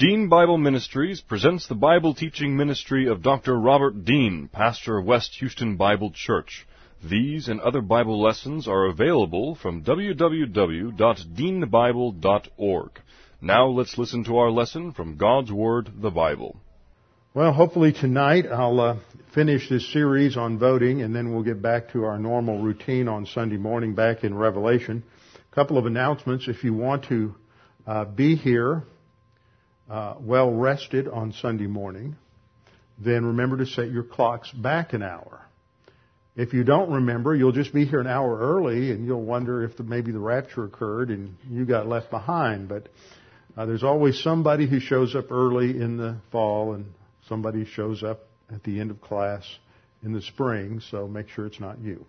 Dean Bible Ministries presents the Bible teaching ministry of Dr. Robert Dean, pastor of West Houston Bible Church. These and other Bible lessons are available from www.deanbible.org. Now let's listen to our lesson from God's Word, the Bible. Well, hopefully tonight I'll uh, finish this series on voting and then we'll get back to our normal routine on Sunday morning back in Revelation. A couple of announcements. If you want to uh, be here uh, well rested on Sunday morning, then remember to set your clocks back an hour. If you don't remember, you'll just be here an hour early and you'll wonder if the, maybe the rapture occurred and you got left behind. But uh, there's always somebody who shows up early in the fall and somebody shows up at the end of class in the spring, so make sure it's not you.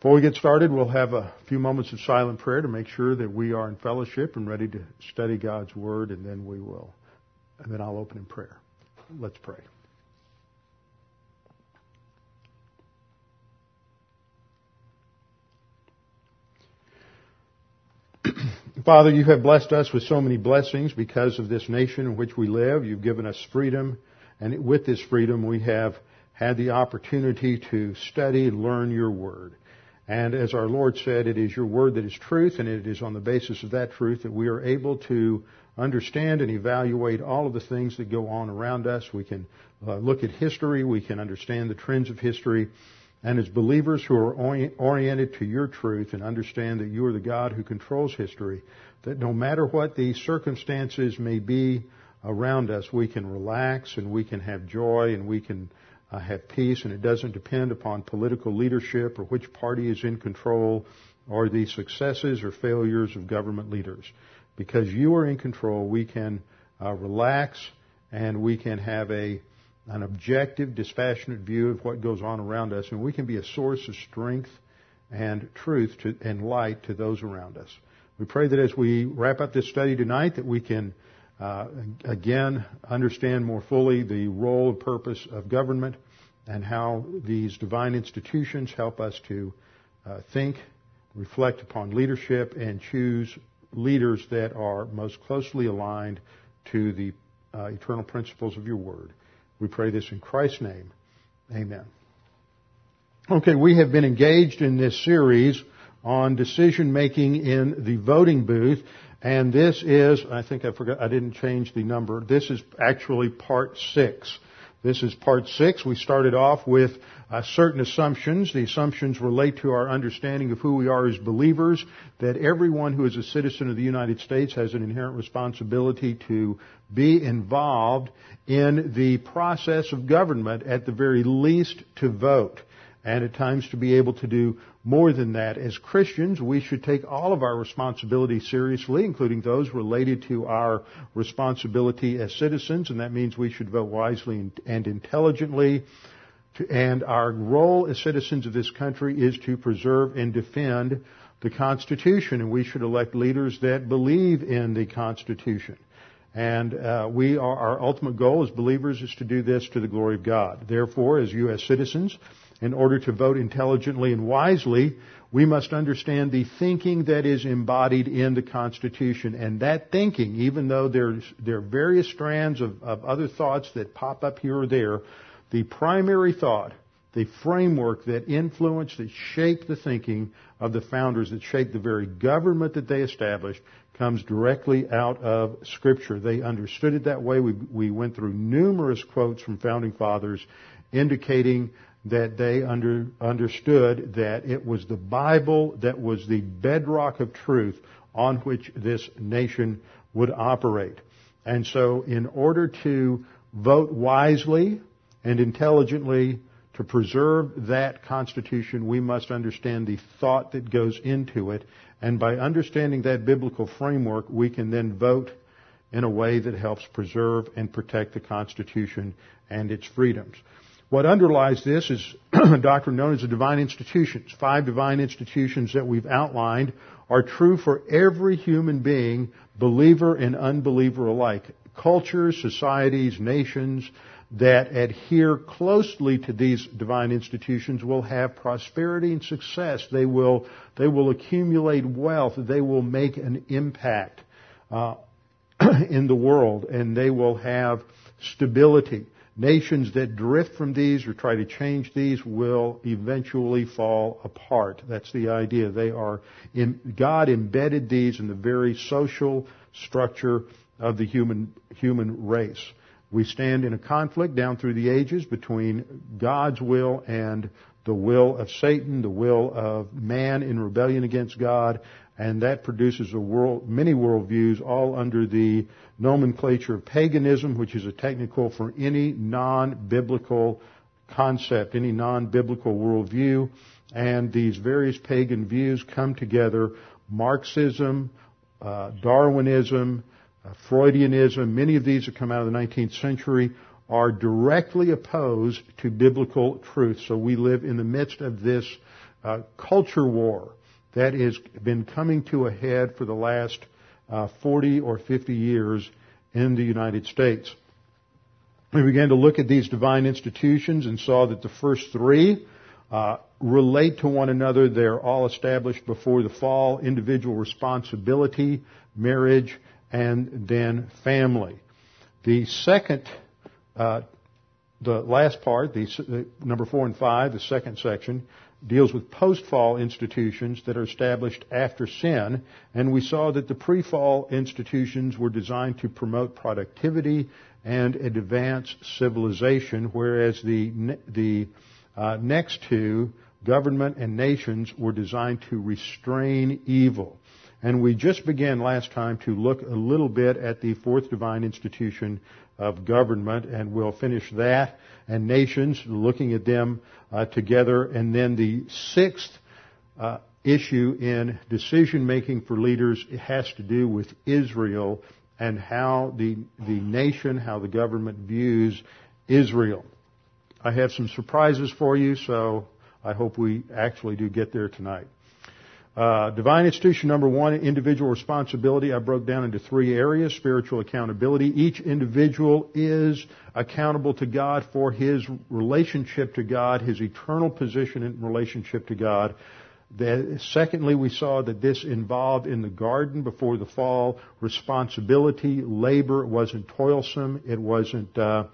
Before we get started, we'll have a few moments of silent prayer to make sure that we are in fellowship and ready to study God's Word, and then we will, and then I'll open in prayer. Let's pray. Father, you have blessed us with so many blessings because of this nation in which we live. You've given us freedom, and with this freedom we have had the opportunity to study and learn your Word. And as our Lord said, it is your word that is truth, and it is on the basis of that truth that we are able to understand and evaluate all of the things that go on around us. We can uh, look at history, we can understand the trends of history, and as believers who are oriented to your truth and understand that you are the God who controls history, that no matter what the circumstances may be around us, we can relax and we can have joy and we can uh, have peace, and it doesn't depend upon political leadership or which party is in control or the successes or failures of government leaders. Because you are in control, we can uh, relax and we can have a an objective, dispassionate view of what goes on around us, and we can be a source of strength and truth to, and light to those around us. We pray that as we wrap up this study tonight, that we can uh, again understand more fully the role and purpose of government and how these divine institutions help us to uh, think, reflect upon leadership, and choose leaders that are most closely aligned to the uh, eternal principles of your word. We pray this in Christ's name. Amen. Okay, we have been engaged in this series on decision making in the voting booth, and this is, I think I forgot, I didn't change the number. This is actually part six. This is part six. We started off with uh, certain assumptions. The assumptions relate to our understanding of who we are as believers, that everyone who is a citizen of the United States has an inherent responsibility to be involved in the process of government, at the very least to vote and at times to be able to do more than that. As Christians, we should take all of our responsibilities seriously, including those related to our responsibility as citizens, and that means we should vote wisely and intelligently. And our role as citizens of this country is to preserve and defend the Constitution, and we should elect leaders that believe in the Constitution. And uh, we are, our ultimate goal as believers is to do this to the glory of God. Therefore, as U.S. citizens, in order to vote intelligently and wisely, we must understand the thinking that is embodied in the Constitution. And that thinking, even though there's, there are various strands of, of other thoughts that pop up here or there, the primary thought, the framework that influenced, that shaped the thinking of the founders, that shaped the very government that they established, comes directly out of Scripture. They understood it that way. We, we went through numerous quotes from founding fathers indicating that they under, understood that it was the Bible that was the bedrock of truth on which this nation would operate. And so in order to vote wisely and intelligently to preserve that Constitution, we must understand the thought that goes into it. And by understanding that biblical framework, we can then vote in a way that helps preserve and protect the Constitution and its freedoms. What underlies this is a doctrine known as the divine institutions. Five divine institutions that we've outlined are true for every human being, believer and unbeliever alike. Cultures, societies, nations that adhere closely to these divine institutions will have prosperity and success. They will, they will accumulate wealth. They will make an impact. Uh, in the world and they will have stability. Nations that drift from these or try to change these will eventually fall apart. That's the idea. They are, in, God embedded these in the very social structure of the human, human race. We stand in a conflict down through the ages between God's will and the will of Satan, the will of man in rebellion against God, and that produces a world, many worldviews, all under the nomenclature of paganism, which is a technical for any non-biblical concept, any non-biblical worldview. And these various pagan views come together. Marxism, uh, Darwinism, uh, Freudianism, many of these that come out of the 19th century are directly opposed to biblical truth. So we live in the midst of this uh, culture war that has been coming to a head for the last uh, 40 or 50 years in the United States. We began to look at these divine institutions and saw that the first three uh, relate to one another. They're all established before the fall, individual responsibility, marriage, and then family. The second, uh, the last part, the, uh, number four and five, the second section, deals with post-fall institutions that are established after sin, and we saw that the pre-fall institutions were designed to promote productivity and advance civilization, whereas the the uh, next two, government and nations, were designed to restrain evil. And we just began last time to look a little bit at the fourth divine institution of government, and we'll finish that and nations, looking at them uh, together. And then the sixth uh, issue in decision making for leaders has to do with Israel and how the the nation, how the government views Israel. I have some surprises for you, so I hope we actually do get there tonight. Uh, divine institution number one, individual responsibility. I broke down into three areas. Spiritual accountability. Each individual is accountable to God for his relationship to God, his eternal position in relationship to God. The, secondly, we saw that this involved in the garden before the fall responsibility, labor. It wasn't toilsome. It wasn't uh,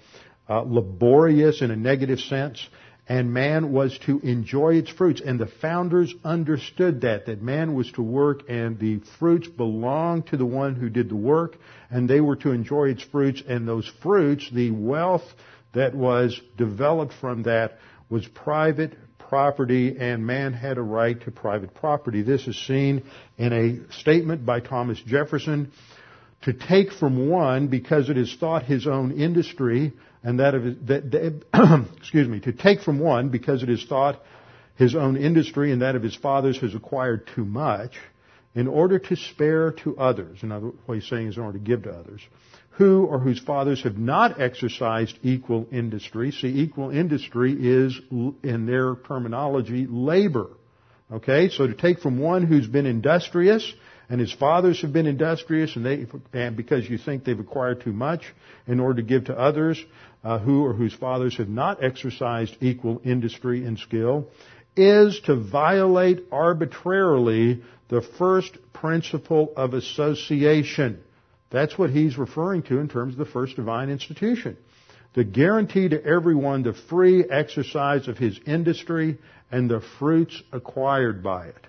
uh, laborious in a negative sense and man was to enjoy its fruits. And the founders understood that, that man was to work and the fruits belonged to the one who did the work, and they were to enjoy its fruits, and those fruits, the wealth that was developed from that, was private property, and man had a right to private property. This is seen in a statement by Thomas Jefferson to take from one because it is thought his own industry and that of that, excuse me, to take from one because it is thought his own industry and that of his fathers has acquired too much, in order to spare to others. In other what he's saying is in order to give to others, who or whose fathers have not exercised equal industry. See, equal industry is, in their terminology, labor. Okay, so to take from one who's been industrious and his fathers have been industrious and they and because you think they've acquired too much in order to give to others uh, who or whose fathers have not exercised equal industry and skill is to violate arbitrarily the first principle of association. That's what he's referring to in terms of the first divine institution. The guarantee to everyone the free exercise of his industry and the fruits acquired by it.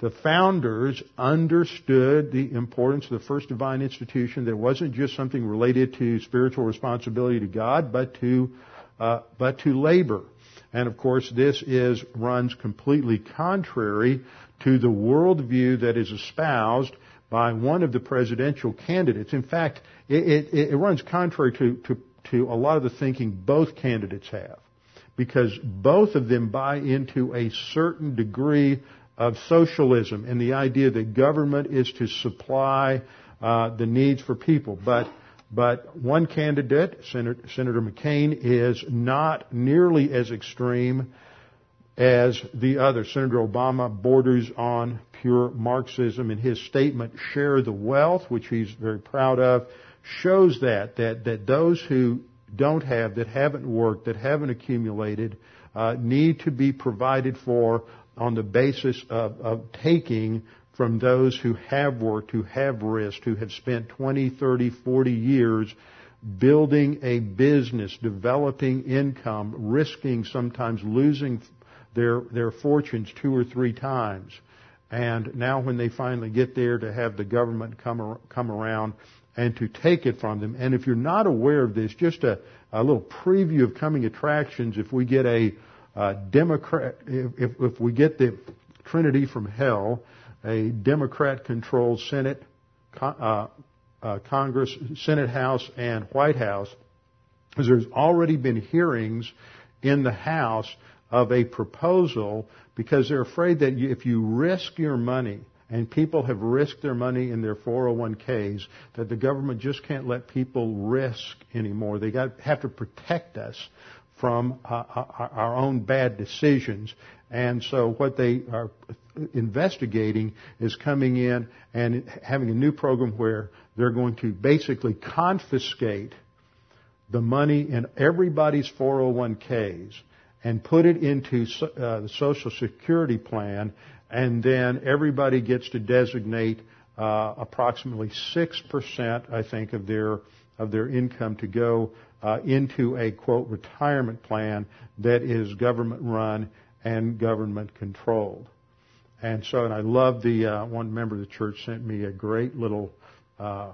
The founders understood the importance of the first divine institution that wasn't just something related to spiritual responsibility to God, but to, uh, but to labor. And of course, this is, runs completely contrary to the worldview that is espoused by one of the presidential candidates. In fact, it, it, it runs contrary to, to, to a lot of the thinking both candidates have. Because both of them buy into a certain degree of socialism and the idea that government is to supply uh, the needs for people. But but one candidate, Senator, Senator McCain, is not nearly as extreme as the other. Senator Obama borders on pure Marxism, and his statement, "Share the wealth," which he's very proud of, shows that that that those who don't have, that haven't worked, that haven't accumulated, uh, need to be provided for on the basis of, of taking from those who have worked, who have risked, who have spent 20, 30, 40 years building a business, developing income, risking sometimes losing their, their fortunes two or three times. And now when they finally get there to have the government come, come around and to take it from them. And if you're not aware of this, just a, a little preview of coming attractions, if we get a, a Democrat, if, if we get the Trinity from hell, a Democrat controlled Senate, uh, uh, Congress, Senate House, and White House, because there's already been hearings in the House of a proposal because they're afraid that if you risk your money, and people have risked their money in their 401ks, that the government just can't let people risk anymore. They got, have to protect us from uh, uh our own bad decisions. And so what they are investigating is coming in and having a new program where they're going to basically confiscate the money in everybody's 401ks and put it into uh, the Social Security plan, and then everybody gets to designate uh, approximately six percent, I think, of their of their income to go uh, into a quote retirement plan that is government run and government controlled. And so, and I love the uh, one member of the church sent me a great little uh,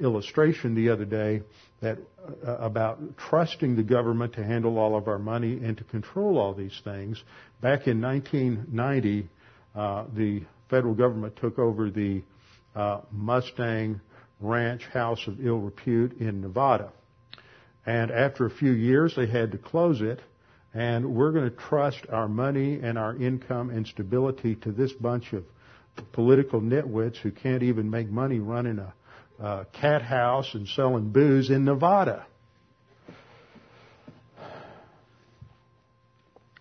illustration the other day that uh, about trusting the government to handle all of our money and to control all these things. Back in 1990, uh, the federal government took over the uh, Mustang Ranch House of Ill Repute in Nevada. And after a few years, they had to close it and we're going to trust our money and our income and stability to this bunch of political nitwits who can't even make money running a, a cat house and selling booze in Nevada.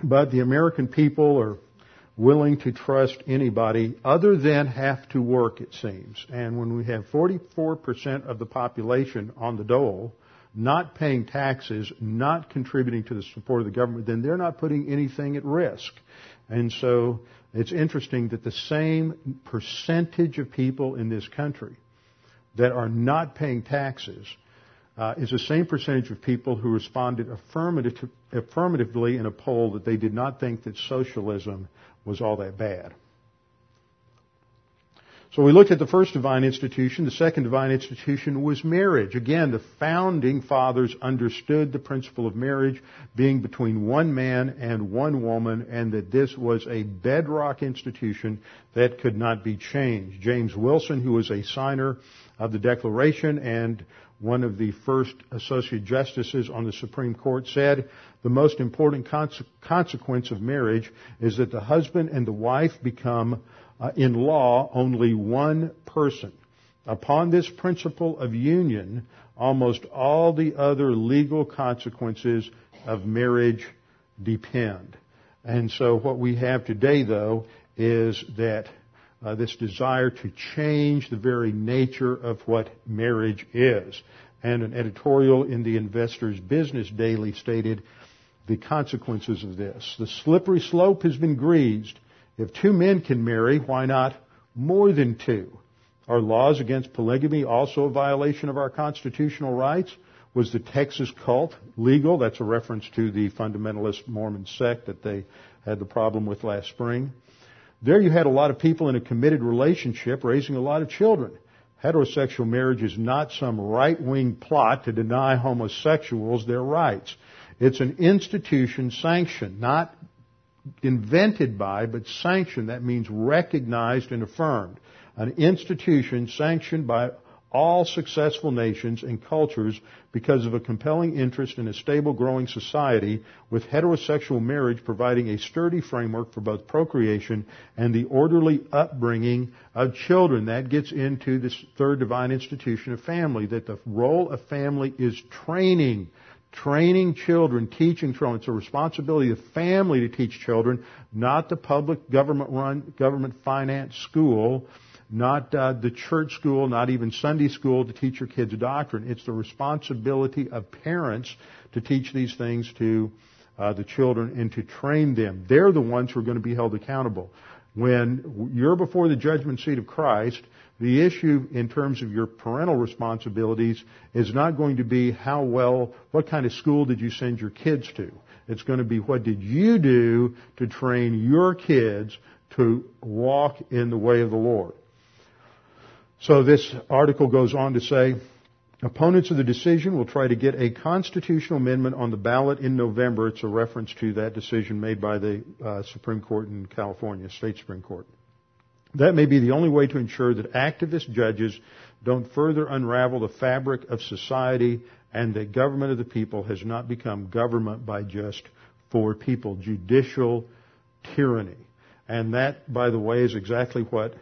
But the American people are willing to trust anybody other than have to work, it seems. And when we have 44% of the population on the dole, not paying taxes, not contributing to the support of the government, then they're not putting anything at risk. And so it's interesting that the same percentage of people in this country that are not paying taxes uh, is the same percentage of people who responded affirmative, affirmatively in a poll that they did not think that socialism was all that bad. So we looked at the first divine institution. The second divine institution was marriage. Again, the founding fathers understood the principle of marriage being between one man and one woman and that this was a bedrock institution that could not be changed. James Wilson, who was a signer of the Declaration and one of the first associate justices on the Supreme Court said, the most important consequence of marriage is that the husband and the wife become uh, in law only one person. Upon this principle of union, almost all the other legal consequences of marriage depend. And so what we have today, though, is that uh, this desire to change the very nature of what marriage is. And an editorial in the Investor's Business Daily stated the consequences of this. The slippery slope has been greased if two men can marry, why not more than two? Are laws against polygamy also a violation of our constitutional rights? Was the Texas cult legal? That's a reference to the fundamentalist Mormon sect that they had the problem with last spring. There you had a lot of people in a committed relationship raising a lot of children. Heterosexual marriage is not some right-wing plot to deny homosexuals their rights. It's an institution sanctioned, not invented by, but sanctioned. That means recognized and affirmed. An institution sanctioned by all successful nations and cultures because of a compelling interest in a stable growing society with heterosexual marriage providing a sturdy framework for both procreation and the orderly upbringing of children. That gets into this third divine institution of family, that the role of family is training training children, teaching children. It's a responsibility of the family to teach children, not the public government run, government financed school, not uh, the church school, not even Sunday school to teach your kids doctrine. It's the responsibility of parents to teach these things to uh, the children and to train them. They're the ones who are going to be held accountable. When you're before the judgment seat of Christ, the issue in terms of your parental responsibilities is not going to be how well, what kind of school did you send your kids to? It's going to be what did you do to train your kids to walk in the way of the Lord. So this article goes on to say, opponents of the decision will try to get a constitutional amendment on the ballot in November. It's a reference to that decision made by the uh, Supreme Court in California, State Supreme Court. That may be the only way to ensure that activist judges don't further unravel the fabric of society and that government of the people has not become government by just for people, judicial tyranny. And that, by the way, is exactly what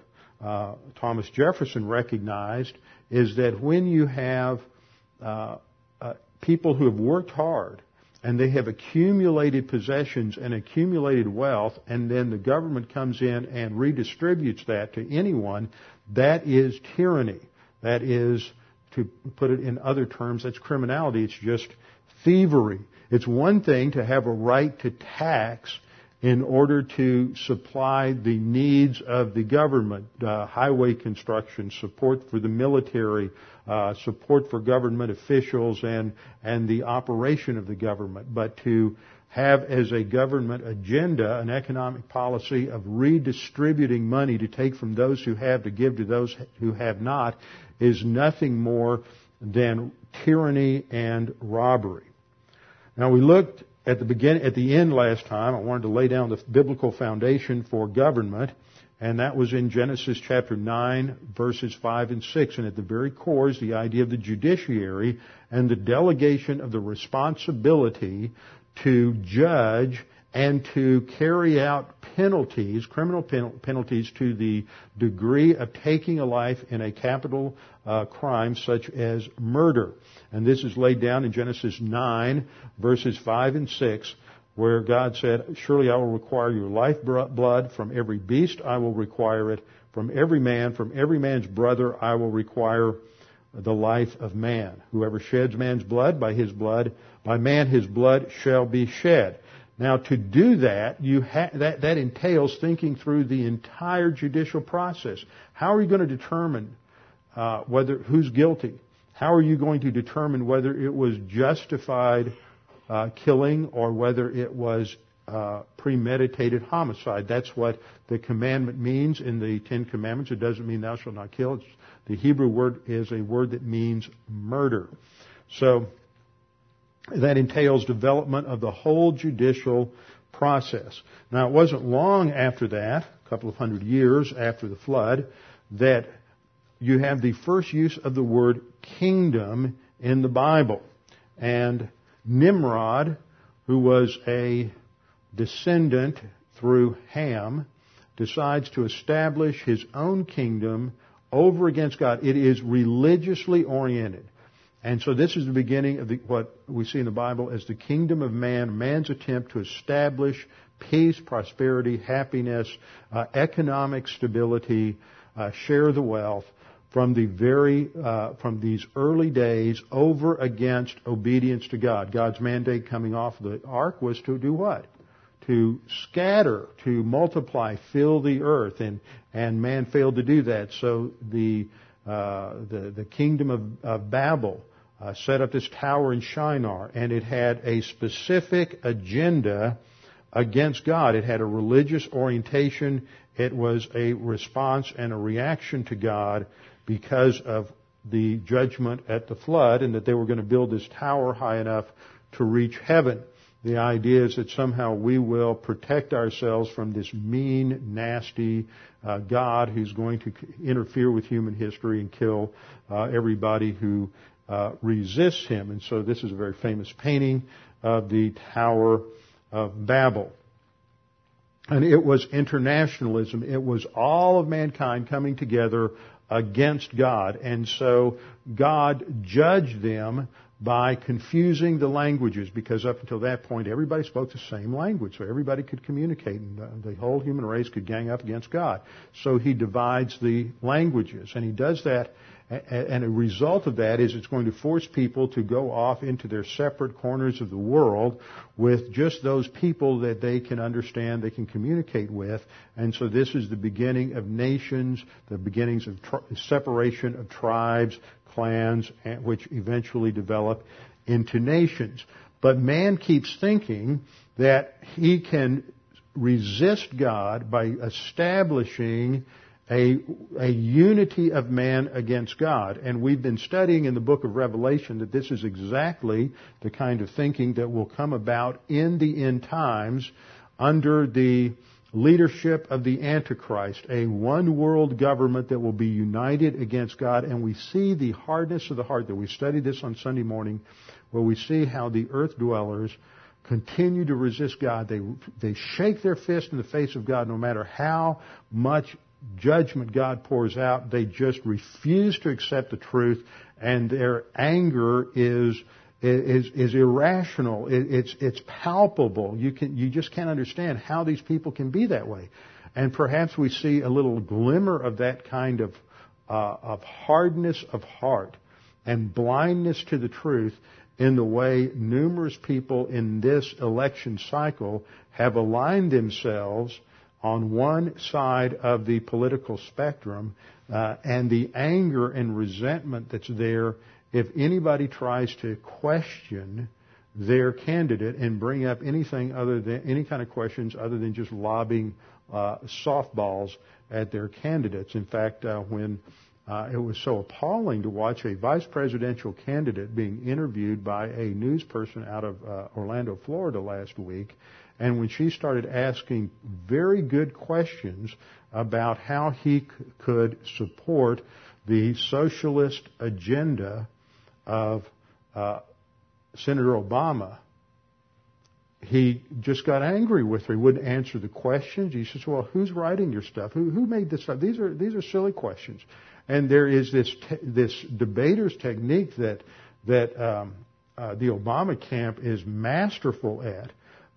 uh, Thomas Jefferson recognized, is that when you have uh, uh, people who have worked hard and they have accumulated possessions and accumulated wealth, and then the government comes in and redistributes that to anyone, that is tyranny. That is, to put it in other terms, that's criminality. It's just thievery. It's one thing to have a right to tax in order to supply the needs of the government, uh, highway construction, support for the military, uh, support for government officials and, and the operation of the government, but to have as a government agenda an economic policy of redistributing money to take from those who have to give to those who have not is nothing more than tyranny and robbery. Now we looked at the beginning, at the end last time, I wanted to lay down the biblical foundation for government, and that was in Genesis chapter 9, verses 5 and 6. And at the very core is the idea of the judiciary and the delegation of the responsibility to judge and to carry out penalties, criminal penalties to the degree of taking a life in a capital uh, crime such as murder. And this is laid down in Genesis 9 verses 5 and 6 where God said, Surely I will require your life blood from every beast I will require it, from every man, from every man's brother I will require the life of man. Whoever sheds man's blood, by his blood, by man his blood shall be shed. Now, to do that, you ha- that, that entails thinking through the entire judicial process. How are you going to determine uh, whether who's guilty? How are you going to determine whether it was justified uh, killing or whether it was uh, premeditated homicide? That's what the commandment means in the Ten Commandments. It doesn't mean thou shalt not kill. It's, the Hebrew word is a word that means murder. So that entails development of the whole judicial process. Now, it wasn't long after that, a couple of hundred years after the flood, that you have the first use of the word kingdom in the Bible. And Nimrod, who was a descendant through Ham, decides to establish his own kingdom over against God. It is religiously oriented. And so this is the beginning of the, what we see in the Bible as the kingdom of man, man's attempt to establish peace, prosperity, happiness, uh, economic stability, uh, share the wealth from the very uh, from these early days over against obedience to God. God's mandate coming off the ark was to do what? To scatter, to multiply, fill the earth, and and man failed to do that. So the uh, the the kingdom of, of Babel uh, set up this tower in Shinar, and it had a specific agenda against God. It had a religious orientation. It was a response and a reaction to God because of the judgment at the flood, and that they were going to build this tower high enough to reach heaven. The idea is that somehow we will protect ourselves from this mean, nasty uh, God who's going to interfere with human history and kill uh, everybody who uh, resists him. And so this is a very famous painting of the Tower of Babel. And it was internationalism. It was all of mankind coming together against God. And so God judged them by confusing the languages because up until that point everybody spoke the same language so everybody could communicate and the whole human race could gang up against God. So he divides the languages and he does that And a result of that is it's going to force people to go off into their separate corners of the world with just those people that they can understand, they can communicate with. And so this is the beginning of nations, the beginnings of tri- separation of tribes, clans, which eventually develop into nations. But man keeps thinking that he can resist God by establishing a, a unity of man against God. And we've been studying in the book of Revelation that this is exactly the kind of thinking that will come about in the end times under the leadership of the Antichrist, a one world government that will be united against God. And we see the hardness of the heart that we studied this on Sunday morning, where we see how the earth dwellers continue to resist God. They, they shake their fist in the face of God no matter how much judgment God pours out. They just refuse to accept the truth and their anger is is, is irrational. It, it's, it's palpable. You can, you just can't understand how these people can be that way. And perhaps we see a little glimmer of that kind of, uh, of hardness of heart and blindness to the truth in the way numerous people in this election cycle have aligned themselves on one side of the political spectrum uh, and the anger and resentment that's there if anybody tries to question their candidate and bring up anything other than any kind of questions other than just lobbing uh, softballs at their candidates. In fact, uh, when uh, it was so appalling to watch a vice presidential candidate being interviewed by a news person out of uh, Orlando, Florida last week. And when she started asking very good questions about how he c- could support the socialist agenda of uh, Senator Obama, he just got angry with her. He wouldn't answer the questions. He says, "Well, who's writing your stuff? Who who made this stuff? These are these are silly questions." And there is this te- this debater's technique that that um, uh, the Obama camp is masterful at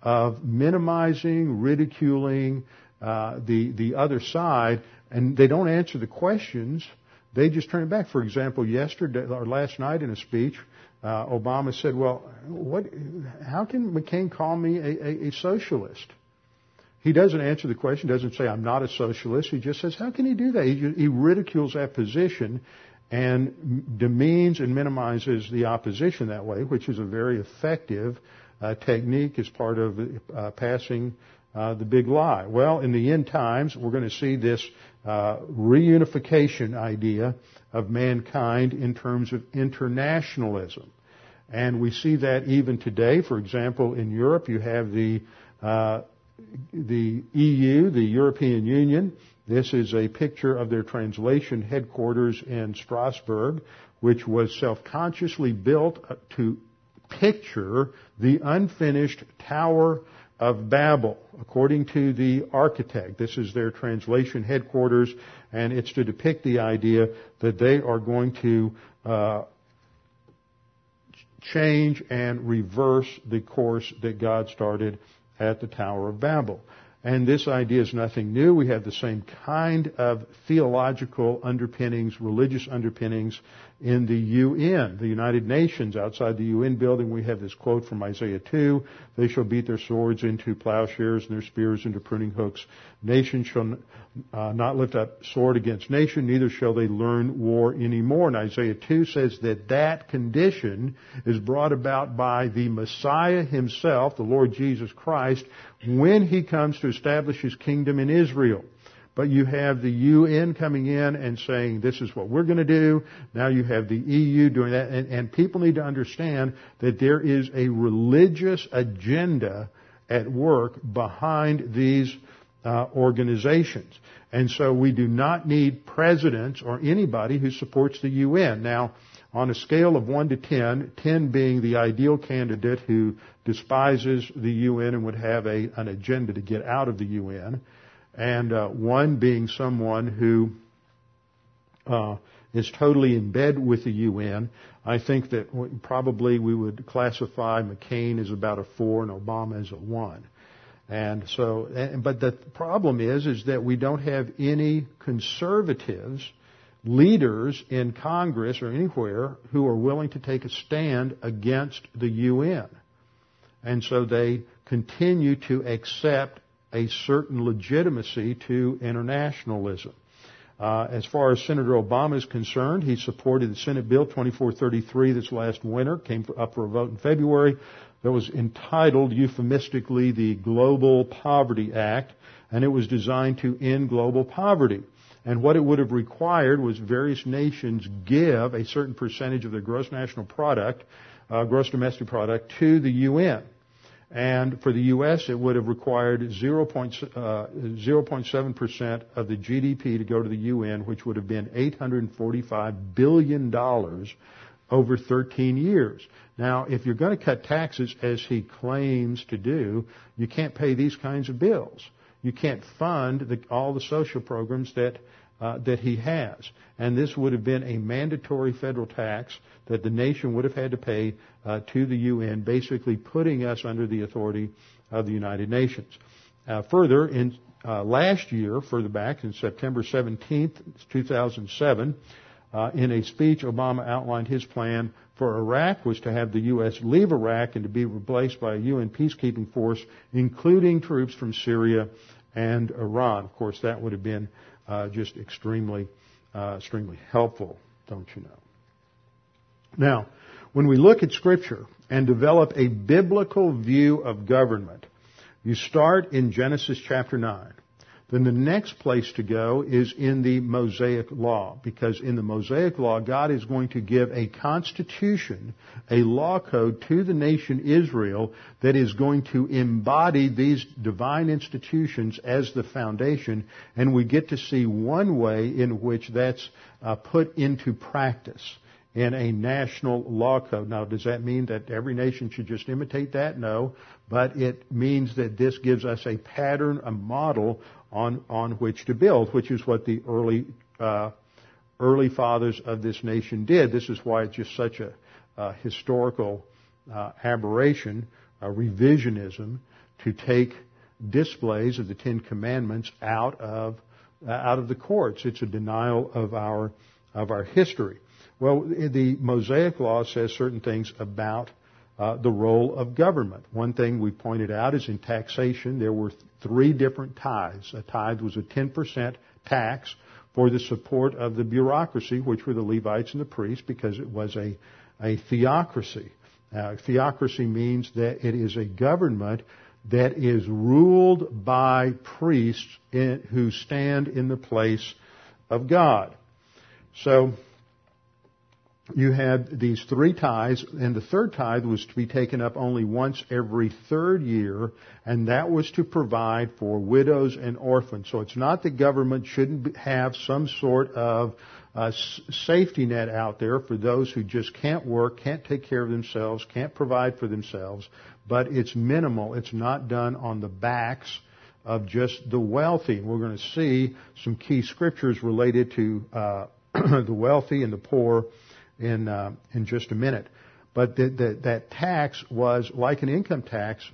of minimizing, ridiculing uh, the the other side, and they don't answer the questions. They just turn it back. For example, yesterday or last night in a speech, uh, Obama said, "Well, what? How can McCain call me a, a, a socialist?" He doesn't answer the question, doesn't say, I'm not a socialist. He just says, how can he do that? He, he ridicules that position and demeans and minimizes the opposition that way, which is a very effective technique as part of uh, passing uh, the big lie. Well, in the end times, we're going to see this uh, reunification idea of mankind in terms of internationalism. And we see that even today. For example, in Europe, you have the uh, the EU, the European Union. This is a picture of their translation headquarters in Strasbourg, which was self-consciously built to picture the unfinished Tower of Babel, according to the architect. This is their translation headquarters, and it's to depict the idea that they are going to uh, change and reverse the course that God started at the Tower of Babel. And this idea is nothing new. We have the same kind of theological underpinnings, religious underpinnings in the UN, the United Nations. Outside the UN building, we have this quote from Isaiah 2, they shall beat their swords into plowshares and their spears into pruning hooks. Nation shall uh, not lift up sword against nation, neither shall they learn war anymore. And Isaiah 2 says that that condition is brought about by the Messiah himself, the Lord Jesus Christ, when he comes to establish his kingdom in Israel. But you have the UN coming in and saying, this is what we're going to do. Now you have the EU doing that. And, and people need to understand that there is a religious agenda at work behind these uh, organizations. And so we do not need presidents or anybody who supports the UN. Now, on a scale of 1 to 10, 10 being the ideal candidate who despises the UN and would have a, an agenda to get out of the UN, and uh, one being someone who uh, is totally in bed with the UN. I think that probably we would classify McCain as about a four and Obama as a one. And so, but the problem is, is that we don't have any conservatives leaders in Congress or anywhere who are willing to take a stand against the UN. And so they continue to accept a certain legitimacy to internationalism. Uh, as far as Senator Obama is concerned, he supported the Senate Bill 2433 this last winter, came up for a vote in February, that was entitled euphemistically the Global Poverty Act, and it was designed to end global poverty. And what it would have required was various nations give a certain percentage of their gross national product, uh, gross domestic product, to the UN. And for the U.S., it would have required 0.7% uh, of the GDP to go to the UN, which would have been $845 billion over 13 years. Now, if you're going to cut taxes as he claims to do, you can't pay these kinds of bills. You can't fund the, all the social programs that uh, that he has. And this would have been a mandatory federal tax that the nation would have had to pay uh, to the UN, basically putting us under the authority of the United Nations. Uh, further, in uh, last year, further back in September 17th, 2007, uh, in a speech, Obama outlined his plan for Iraq was to have the U.S. leave Iraq and to be replaced by a UN peacekeeping force, including troops from Syria and Iran. Of course, that would have been uh, just extremely, uh, extremely helpful, don't you know? Now, when we look at Scripture and develop a biblical view of government, you start in Genesis chapter 9 then the next place to go is in the Mosaic Law, because in the Mosaic Law, God is going to give a constitution, a law code to the nation Israel that is going to embody these divine institutions as the foundation, and we get to see one way in which that's uh, put into practice in a national law code. Now, does that mean that every nation should just imitate that? No. But it means that this gives us a pattern, a model on, on which to build, which is what the early, uh, early fathers of this nation did. This is why it's just such a, historical uh, aberration, revisionism, to take displays of the Ten Commandments out of uh, out of the courts. It's a denial of our of our history. Well, the Mosaic Law says certain things about uh, the role of government. One thing we pointed out is in taxation there were three different tithes. A tithe was a 10% tax for the support of the bureaucracy, which were the Levites and the priests, because it was a, a theocracy. Uh, theocracy means that it is a government that is ruled by priests in, who stand in the place of God. So you had these three tithes, and the third tithe was to be taken up only once every third year, and that was to provide for widows and orphans. So it's not that government shouldn't have some sort of uh, safety net out there for those who just can't work, can't take care of themselves, can't provide for themselves, but it's minimal. It's not done on the backs of just the wealthy. We're going to see some key scriptures related to uh, the wealthy and the poor in uh, in just a minute. But the, the, that tax was like an income tax.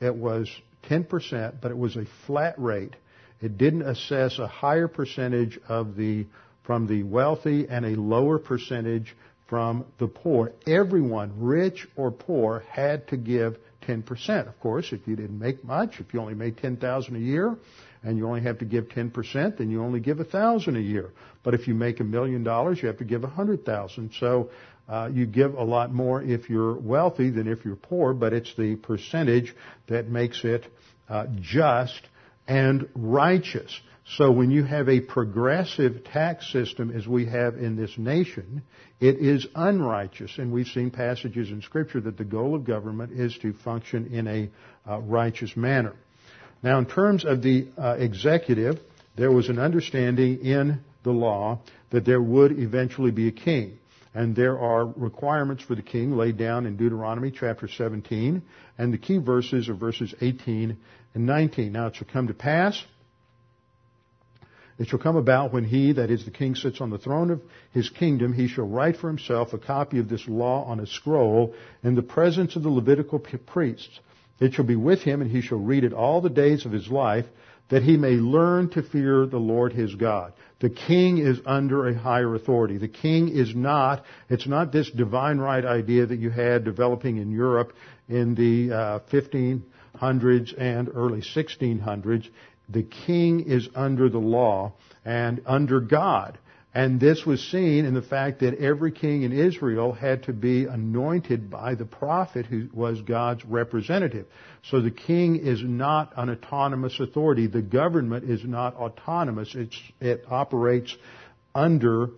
It was 10%, but it was a flat rate. It didn't assess a higher percentage of the from the wealthy and a lower percentage from the poor. Everyone, rich or poor, had to give 10%. Of course, if you didn't make much, if you only made 10,000 a year, and you only have to give 10%, then you only give a thousand a year. But if you make a million dollars, you have to give a hundred thousand. So uh, you give a lot more if you're wealthy than if you're poor, but it's the percentage that makes it uh, just and righteous. So when you have a progressive tax system as we have in this nation, it is unrighteous. And we've seen passages in Scripture that the goal of government is to function in a uh, righteous manner. Now, in terms of the uh, executive, there was an understanding in the law that there would eventually be a king. And there are requirements for the king laid down in Deuteronomy chapter 17. And the key verses are verses 18 and 19. Now it shall come to pass, it shall come about when he, that is the king, sits on the throne of his kingdom, he shall write for himself a copy of this law on a scroll in the presence of the Levitical priests. It shall be with him, and he shall read it all the days of his life, that he may learn to fear the Lord his God. The king is under a higher authority. The king is not, it's not this divine right idea that you had developing in Europe in the uh, 1500s and early 1600s. The king is under the law and under God. And this was seen in the fact that every king in Israel had to be anointed by the prophet who was God's representative. So the king is not an autonomous authority. The government is not autonomous. It's, it operates under,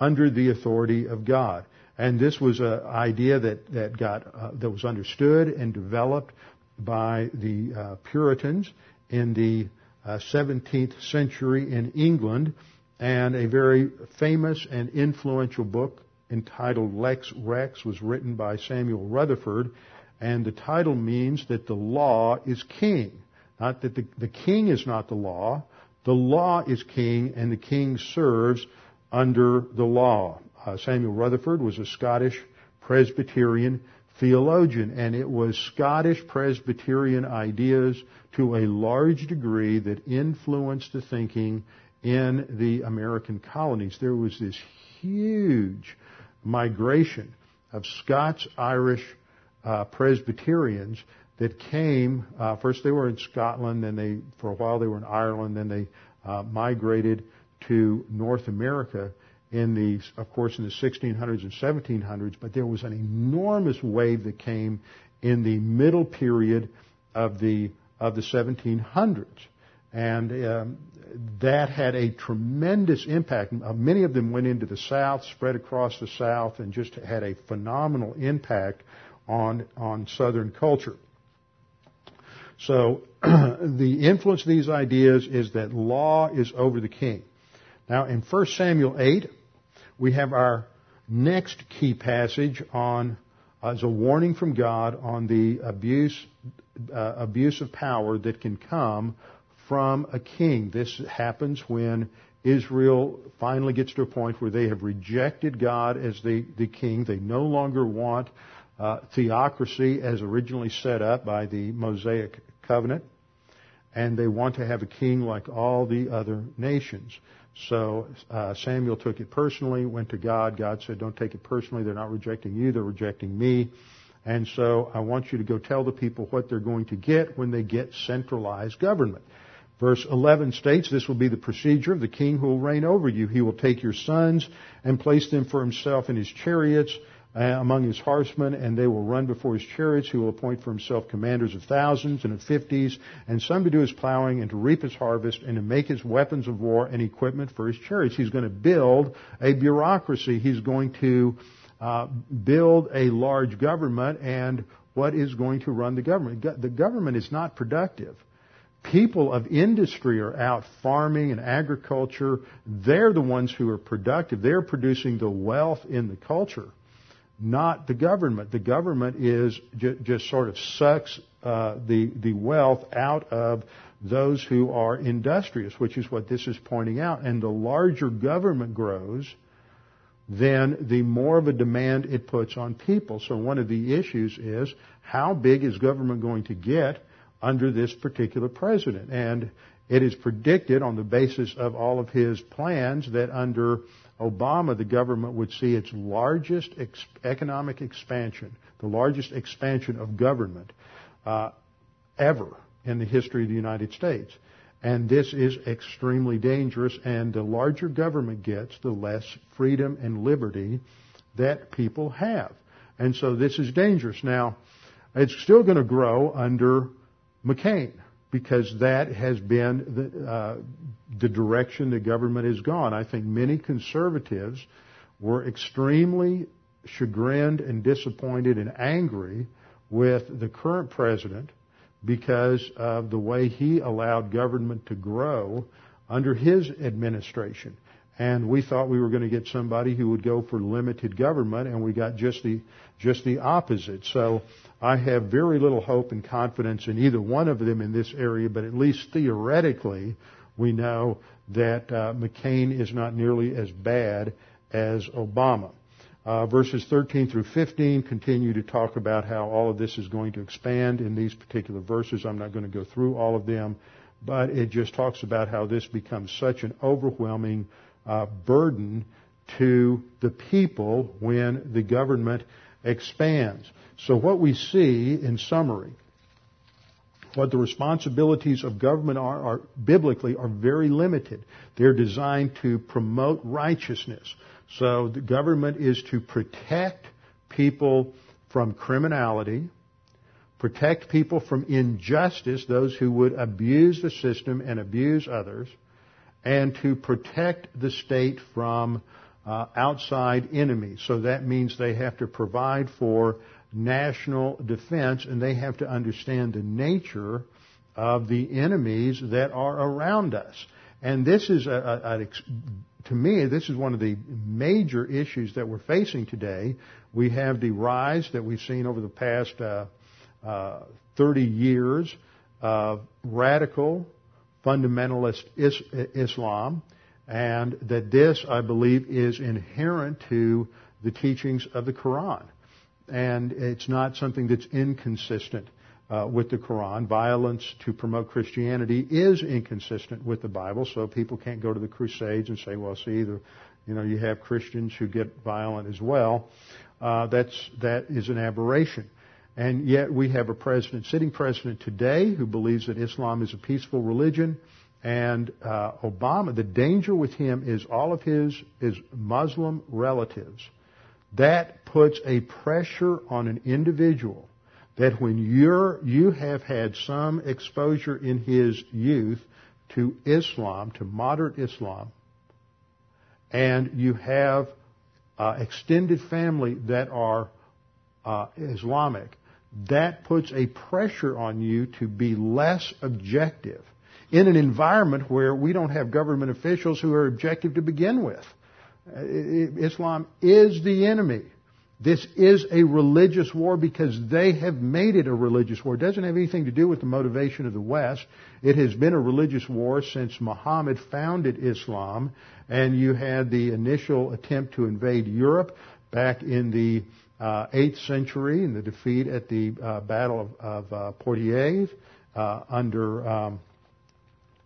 under the authority of God. And this was an idea that, that got, uh, that was understood and developed by the uh, Puritans in the uh, 17th century in England and a very famous and influential book entitled Lex Rex was written by Samuel Rutherford, and the title means that the law is king. Not that the, the king is not the law, the law is king, and the king serves under the law. Uh, Samuel Rutherford was a Scottish Presbyterian theologian, and it was Scottish Presbyterian ideas to a large degree that influenced the thinking in the American colonies. There was this huge migration of Scots Irish uh, Presbyterians that came. Uh, first, they were in Scotland, then they, for a while, they were in Ireland. Then they uh, migrated to North America in the, of course, in the 1600s and 1700s. But there was an enormous wave that came in the middle period of the of the 1700s, and um, that had a tremendous impact. Uh, many of them went into the South, spread across the South, and just had a phenomenal impact on, on Southern culture. So, the influence of these ideas is that law is over the king. Now, in 1 Samuel 8, we have our next key passage on, uh, as a warning from God on the abuse, uh, abuse of power that can come from a king. This happens when Israel finally gets to a point where they have rejected God as the, the king. They no longer want uh, theocracy as originally set up by the Mosaic covenant. And they want to have a king like all the other nations. So uh, Samuel took it personally, went to God. God said, Don't take it personally. They're not rejecting you, they're rejecting me. And so I want you to go tell the people what they're going to get when they get centralized government. Verse 11 states, This will be the procedure of the king who will reign over you. He will take your sons and place them for himself in his chariots uh, among his horsemen, and they will run before his chariots. He will appoint for himself commanders of thousands and of fifties, and some to do his plowing and to reap his harvest and to make his weapons of war and equipment for his chariots. He's going to build a bureaucracy. He's going to uh, build a large government, and what is going to run the government? The government is not productive people of industry are out farming and agriculture. They're the ones who are productive. They're producing the wealth in the culture, not the government. The government is just sort of sucks uh, the the wealth out of those who are industrious, which is what this is pointing out. And the larger government grows, then the more of a demand it puts on people. So one of the issues is how big is government going to get? Under this particular president. And it is predicted on the basis of all of his plans that under Obama, the government would see its largest ex- economic expansion, the largest expansion of government uh, ever in the history of the United States. And this is extremely dangerous, and the larger government gets, the less freedom and liberty that people have. And so this is dangerous. Now, it's still going to grow under McCain because that has been the, uh, the direction the government has gone. I think many conservatives were extremely chagrined and disappointed and angry with the current president because of the way he allowed government to grow under his administration. And we thought we were going to get somebody who would go for limited government, and we got just the just the opposite. So I have very little hope and confidence in either one of them in this area, but at least theoretically, we know that uh, McCain is not nearly as bad as Obama. Uh, verses 13 through 15 continue to talk about how all of this is going to expand in these particular verses. I'm not going to go through all of them, but it just talks about how this becomes such an overwhelming uh, burden to the people when the government expands. So what we see in summary, what the responsibilities of government are, are biblically are very limited. They're designed to promote righteousness. So the government is to protect people from criminality, protect people from injustice, those who would abuse the system and abuse others, and to protect the state from uh, outside enemies. So that means they have to provide for national defense and they have to understand the nature of the enemies that are around us. And this is a, a, a, to me, this is one of the major issues that we're facing today. We have the rise that we've seen over the past uh, uh, 30 years of radical fundamentalist is- Islam, and that this, I believe, is inherent to the teachings of the Quran. And it's not something that's inconsistent uh, with the Quran. Violence to promote Christianity is inconsistent with the Bible, so people can't go to the Crusades and say, well, see, the, you know, you have Christians who get violent as well. Uh, that's, that is an aberration. And yet we have a president, sitting president today, who believes that Islam is a peaceful religion. And uh, Obama, the danger with him is all of his, his Muslim relatives. That puts a pressure on an individual that when you're, you have had some exposure in his youth to Islam, to moderate Islam, and you have uh, extended family that are uh, Islamic, that puts a pressure on you to be less objective in an environment where we don't have government officials who are objective to begin with. Islam is the enemy. This is a religious war because they have made it a religious war. It doesn't have anything to do with the motivation of the West. It has been a religious war since Muhammad founded Islam, and you had the initial attempt to invade Europe back in the uh, 8th century in the defeat at the uh, Battle of, of uh, Poitiers uh, under um,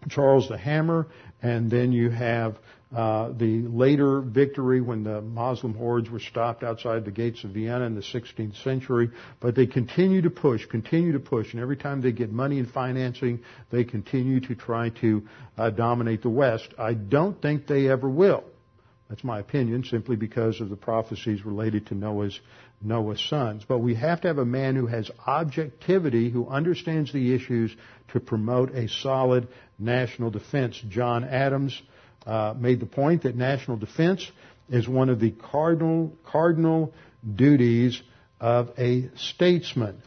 Charles the Hammer, and then you have uh, the later victory when the Muslim hordes were stopped outside the gates of Vienna in the 16th century. But they continue to push, continue to push, and every time they get money and financing, they continue to try to dominate the West. I don't think they ever will. That's my opinion, simply because of the prophecies related to Noah's Noah's sons. But we have to have a man who has objectivity, who understands the issues to promote a solid national defense. John Adams uh, made the point that national defense is one of the cardinal cardinal duties of a statesman.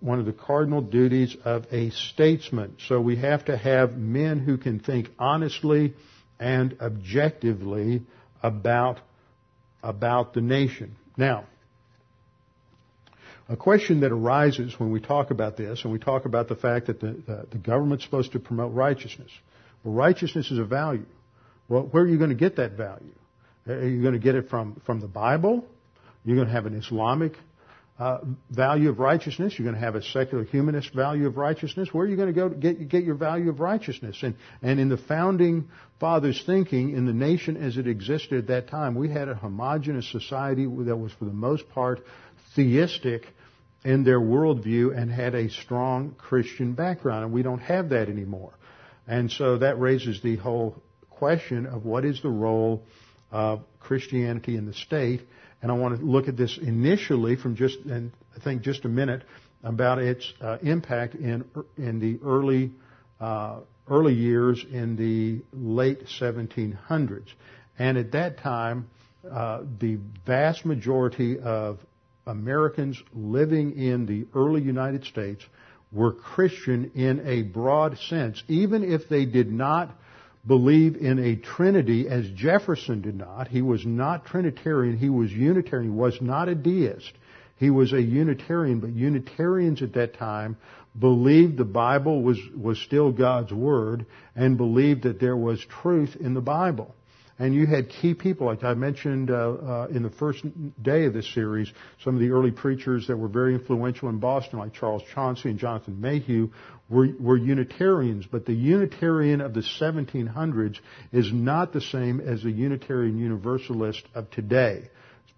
One of the cardinal duties of a statesman. So we have to have men who can think honestly and objectively about about the nation. Now, a question that arises when we talk about this, and we talk about the fact that the, the, the government's supposed to promote righteousness. Well, righteousness is a value. Well, where are you going to get that value? Are you going to get it from, from the Bible? You're going to have an Islamic uh, value of righteousness. You're going to have a secular humanist value of righteousness. Where are you going to go to get, get your value of righteousness? And, and in the founding fathers' thinking, in the nation as it existed at that time, we had a homogenous society that was for the most part theistic in their worldview and had a strong Christian background. And we don't have that anymore. And so that raises the whole question of what is the role of Christianity in the state. And I want to look at this initially from just, and I think just a minute about its uh, impact in in the early uh, early years in the late 1700s. And at that time, uh, the vast majority of Americans living in the early United States were Christian in a broad sense, even if they did not believe in a Trinity as Jefferson did not. He was not Trinitarian, he was Unitarian, he was not a deist. He was a Unitarian, but Unitarians at that time believed the Bible was, was still God's Word and believed that there was truth in the Bible. And you had key people, like I mentioned uh, uh, in the first day of this series, some of the early preachers that were very influential in Boston, like Charles Chauncy and Jonathan Mayhew, were, were Unitarians. But the Unitarian of the 1700s is not the same as the Unitarian Universalist of today.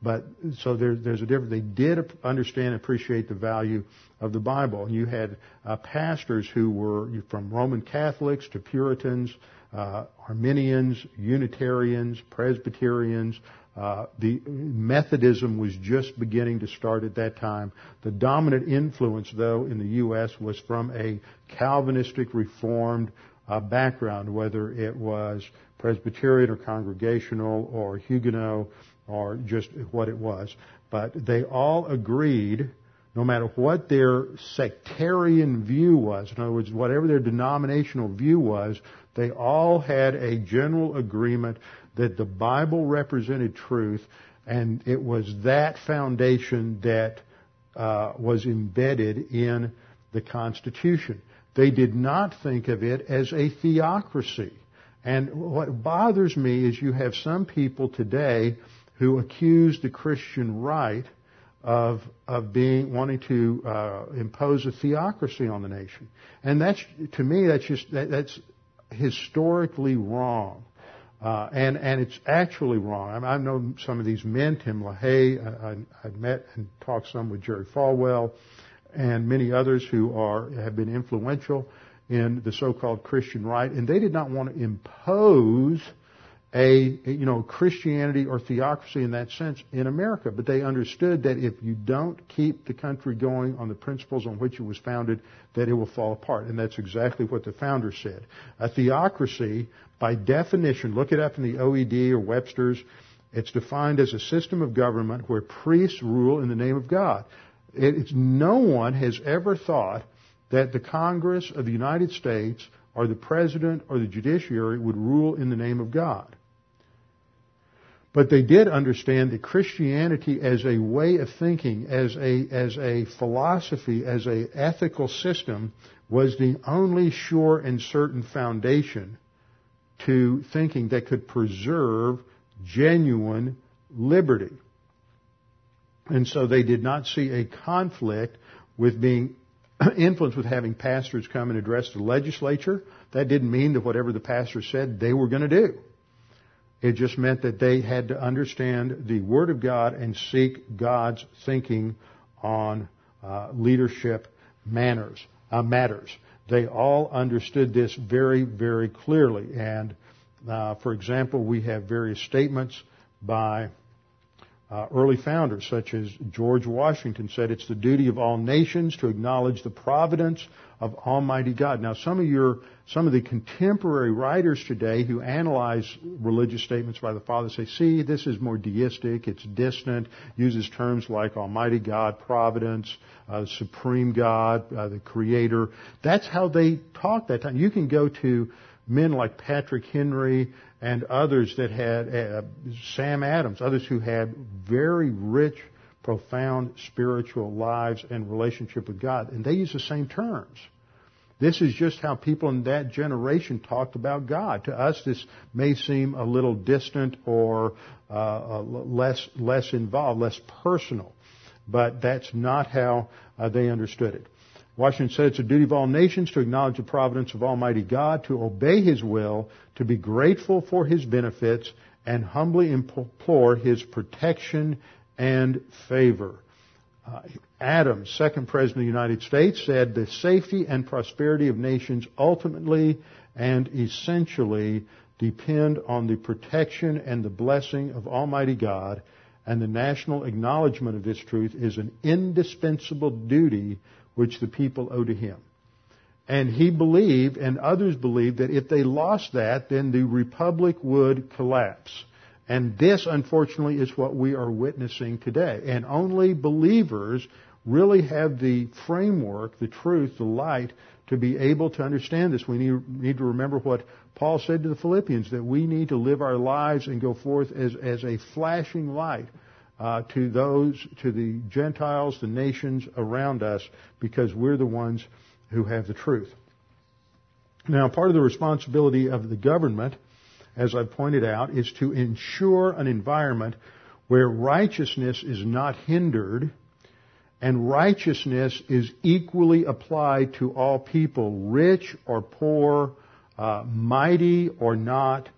But so there, there's a difference. They did understand and appreciate the value of the Bible. You had uh, pastors who were from Roman Catholics to Puritans, uh, Arminians, Unitarians, Presbyterians. Uh, the Methodism was just beginning to start at that time. The dominant influence, though, in the U.S. was from a Calvinistic Reformed uh, background, whether it was Presbyterian or Congregational or Huguenot or just what it was. But they all agreed no matter what their sectarian view was, in other words, whatever their denominational view was, they all had a general agreement that the Bible represented truth, and it was that foundation that uh, was embedded in the Constitution. They did not think of it as a theocracy. And what bothers me is you have some people today who accused the Christian right of of being wanting to uh, impose a theocracy on the nation, and that's to me that's just that, that's historically wrong, uh, and and it's actually wrong. I, mean, I know some of these men, Tim LaHaye, I, I, I've met and talked some with Jerry Falwell, and many others who are have been influential in the so-called Christian right, and they did not want to impose a, you know, Christianity or theocracy in that sense in America. But they understood that if you don't keep the country going on the principles on which it was founded, that it will fall apart. And that's exactly what the founders said. A theocracy, by definition, look it up in the OED or Webster's, it's defined as a system of government where priests rule in the name of God. It's, no one has ever thought that the Congress of the United States or the president or the judiciary would rule in the name of God. But they did understand that Christianity as a way of thinking, as a, as a philosophy, as a ethical system was the only sure and certain foundation to thinking that could preserve genuine liberty. And so they did not see a conflict with being influenced with having pastors come and address the legislature. That didn't mean that whatever the pastor said they were going to do. It just meant that they had to understand the Word of God and seek God's thinking on uh, leadership manners, uh, matters. They all understood this very, very clearly. And, uh, for example, we have various statements by uh, early founders, such as George Washington, said it's the duty of all nations to acknowledge the providence of Almighty God. Now, some of your, some of the contemporary writers today who analyze religious statements by the Father say, see, this is more deistic, it's distant, uses terms like Almighty God, Providence, uh, Supreme God, uh, the Creator. That's how they talk that time. You can go to men like Patrick Henry and others that had, uh, Sam Adams, others who had very rich, profound spiritual lives and relationship with God. And they use the same terms. This is just how people in that generation talked about God. To us, this may seem a little distant or uh, less less involved, less personal, but that's not how uh, they understood it. Washington said it's a duty of all nations to acknowledge the providence of Almighty God, to obey His will, to be grateful for His benefits, and humbly implore His protection and favor. Uh, Adams, second President of the United States, said the safety and prosperity of nations ultimately and essentially depend on the protection and the blessing of Almighty God, and the national acknowledgement of this truth is an indispensable duty which the people owe to him. And he believed, and others believed, that if they lost that, then the republic would collapse. And this, unfortunately, is what we are witnessing today. And only believers really have the framework, the truth, the light to be able to understand this. We need, need to remember what Paul said to the Philippians, that we need to live our lives and go forth as, as a flashing light uh, to those, to the Gentiles, the nations around us, because we're the ones who have the truth. Now, part of the responsibility of the government as I've pointed out, is to ensure an environment where righteousness is not hindered and righteousness is equally applied to all people, rich or poor, uh, mighty or not.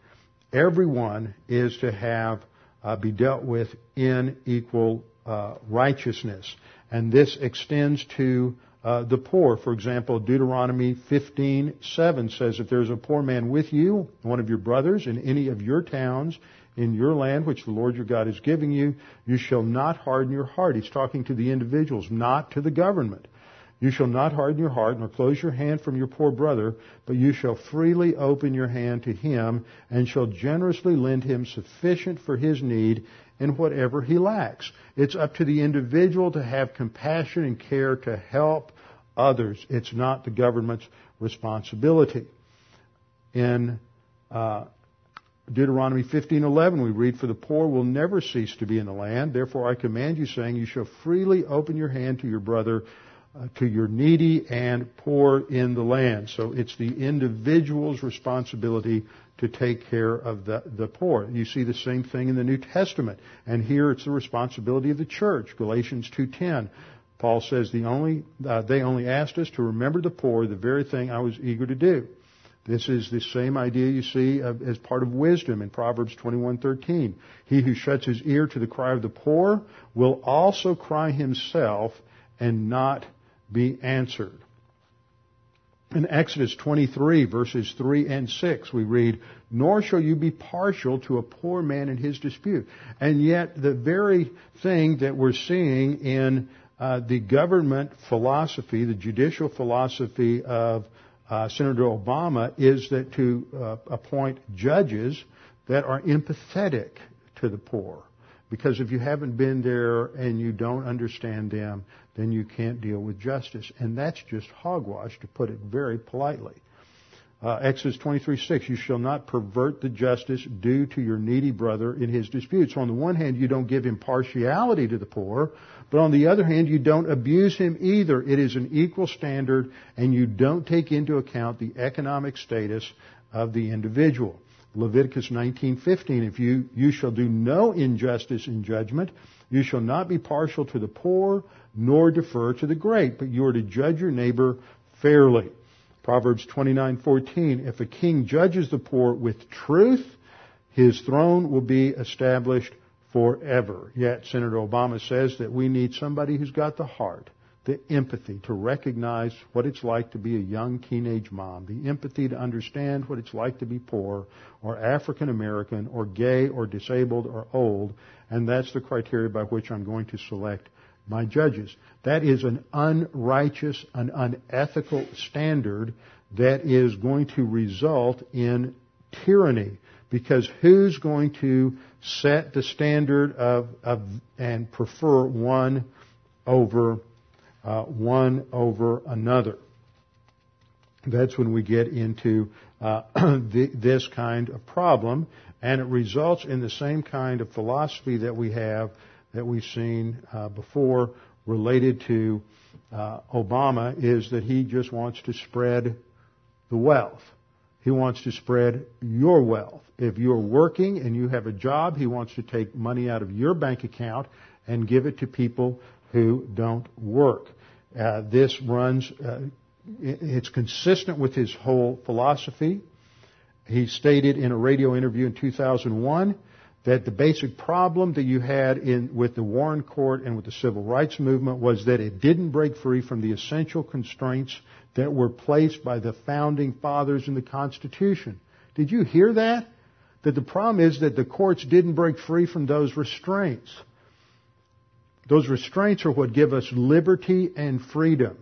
Everyone is to have uh, be dealt with in equal uh, righteousness, and this extends to uh, the poor. For example, Deuteronomy 15:7 says, "If there is a poor man with you, one of your brothers, in any of your towns, in your land, which the Lord your God is giving you, you shall not harden your heart." He's talking to the individuals, not to the government. You shall not harden your heart, nor close your hand from your poor brother, but you shall freely open your hand to him, and shall generously lend him sufficient for his need in whatever he lacks. It's up to the individual to have compassion and care to help others. It's not the government's responsibility. In uh, Deuteronomy 15:11 we read for the poor will never cease to be in the land therefore I command you saying you shall freely open your hand to your brother to your needy and poor in the land. So it's the individual's responsibility to take care of the, the poor. You see the same thing in the New Testament. And here it's the responsibility of the church. Galatians 2:10 Paul says the only, uh, they only asked us to remember the poor, the very thing I was eager to do. This is the same idea you see as part of wisdom in Proverbs 21:13. He who shuts his ear to the cry of the poor will also cry himself and not be answered. In Exodus 23 verses 3 and 6 we read, Nor shall you be partial to a poor man in his dispute. And yet the very thing that we're seeing in uh, the government philosophy, the judicial philosophy of uh, Senator Obama is that to uh, appoint judges that are empathetic to the poor. Because if you haven't been there and you don't understand them, then you can't deal with justice. And that's just hogwash, to put it very politely. Uh, Exodus 23:6, you shall not pervert the justice due to your needy brother in his dispute. So on the one hand, you don't give impartiality to the poor, but on the other hand, you don't abuse him either. It is an equal standard, and you don't take into account the economic status of the individual. Leviticus 19:15, if you you shall do no injustice in judgment, you shall not be partial to the poor, nor defer to the great, but you are to judge your neighbor fairly. Proverbs 29:14 If a king judges the poor with truth, his throne will be established forever. Yet Senator Obama says that we need somebody who's got the heart, the empathy to recognize what it's like to be a young teenage mom, the empathy to understand what it's like to be poor or African American or gay or disabled or old, and that's the criteria by which I'm going to select my judges. That is an unrighteous, an unethical standard that is going to result in tyranny. Because who's going to set the standard of, of and prefer one over uh, one over another? That's when we get into uh, the, this kind of problem, and it results in the same kind of philosophy that we have that we've seen uh, before related to uh, Obama is that he just wants to spread the wealth. He wants to spread your wealth. If you're working and you have a job, he wants to take money out of your bank account and give it to people who don't work. Uh, this runs, uh, it's consistent with his whole philosophy. He stated in a radio interview in 2001 that the basic problem that you had in, with the Warren Court and with the civil rights movement was that it didn't break free from the essential constraints that were placed by the founding fathers in the Constitution. Did you hear that? That the problem is that the courts didn't break free from those restraints. Those restraints are what give us liberty and freedom.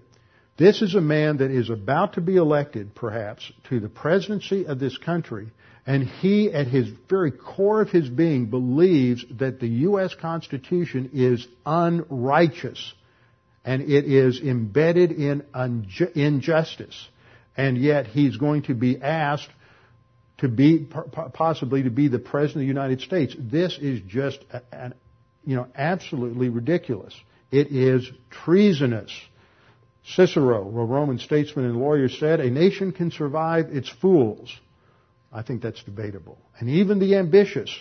This is a man that is about to be elected, perhaps, to the presidency of this country and he, at his very core of his being, believes that the U.S. Constitution is unrighteous and it is embedded in injustice. And yet he's going to be asked to be, possibly to be the President of the United States. This is just, an, you know, absolutely ridiculous. It is treasonous. Cicero, a Roman statesman and lawyer, said, a nation can survive its fools I think that's debatable. And even the ambitious,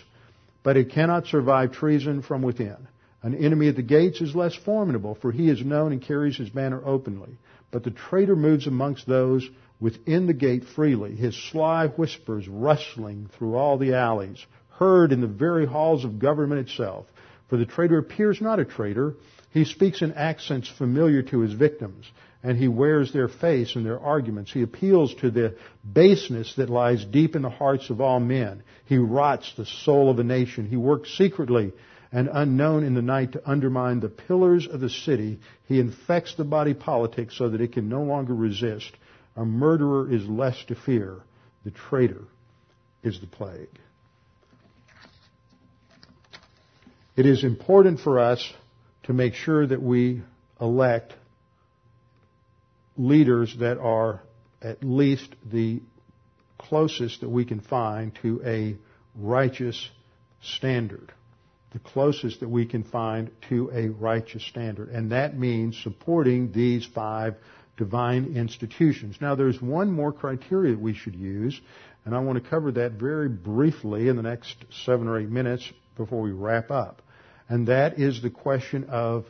but it cannot survive treason from within. An enemy at the gates is less formidable, for he is known and carries his banner openly. But the traitor moves amongst those within the gate freely, his sly whispers rustling through all the alleys, heard in the very halls of government itself. For the traitor appears not a traitor, he speaks in accents familiar to his victims, and he wears their face in their arguments. He appeals to the baseness that lies deep in the hearts of all men. He rots the soul of a nation. He works secretly and unknown in the night to undermine the pillars of the city. He infects the body politic so that it can no longer resist. A murderer is less to fear. The traitor is the plague. It is important for us to make sure that we elect leaders that are at least the closest that we can find to a righteous standard. The closest that we can find to a righteous standard. And that means supporting these five divine institutions. Now there's one more criteria that we should use, and I want to cover that very briefly in the next seven or eight minutes before we wrap up and that is the question of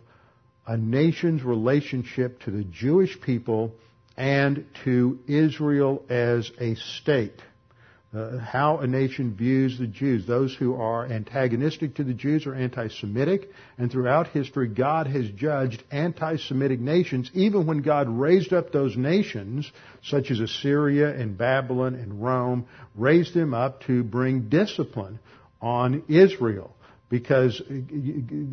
a nation's relationship to the Jewish people and to Israel as a state. Uh, how a nation views the Jews. Those who are antagonistic to the Jews are anti-Semitic, and throughout history, God has judged anti-Semitic nations, even when God raised up those nations, such as Assyria and Babylon and Rome, raised them up to bring discipline on Israel because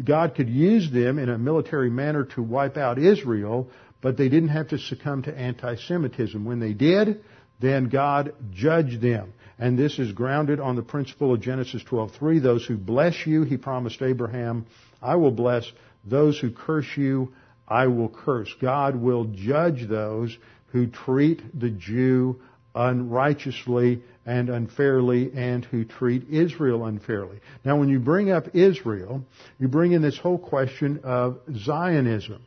God could use them in a military manner to wipe out Israel, but they didn't have to succumb to anti-Semitism. When they did, then God judged them. And this is grounded on the principle of Genesis 12:3. Those who bless you, he promised Abraham, I will bless. Those who curse you, I will curse. God will judge those who treat the Jew unrighteously and unfairly and who treat Israel unfairly. Now when you bring up Israel, you bring in this whole question of Zionism.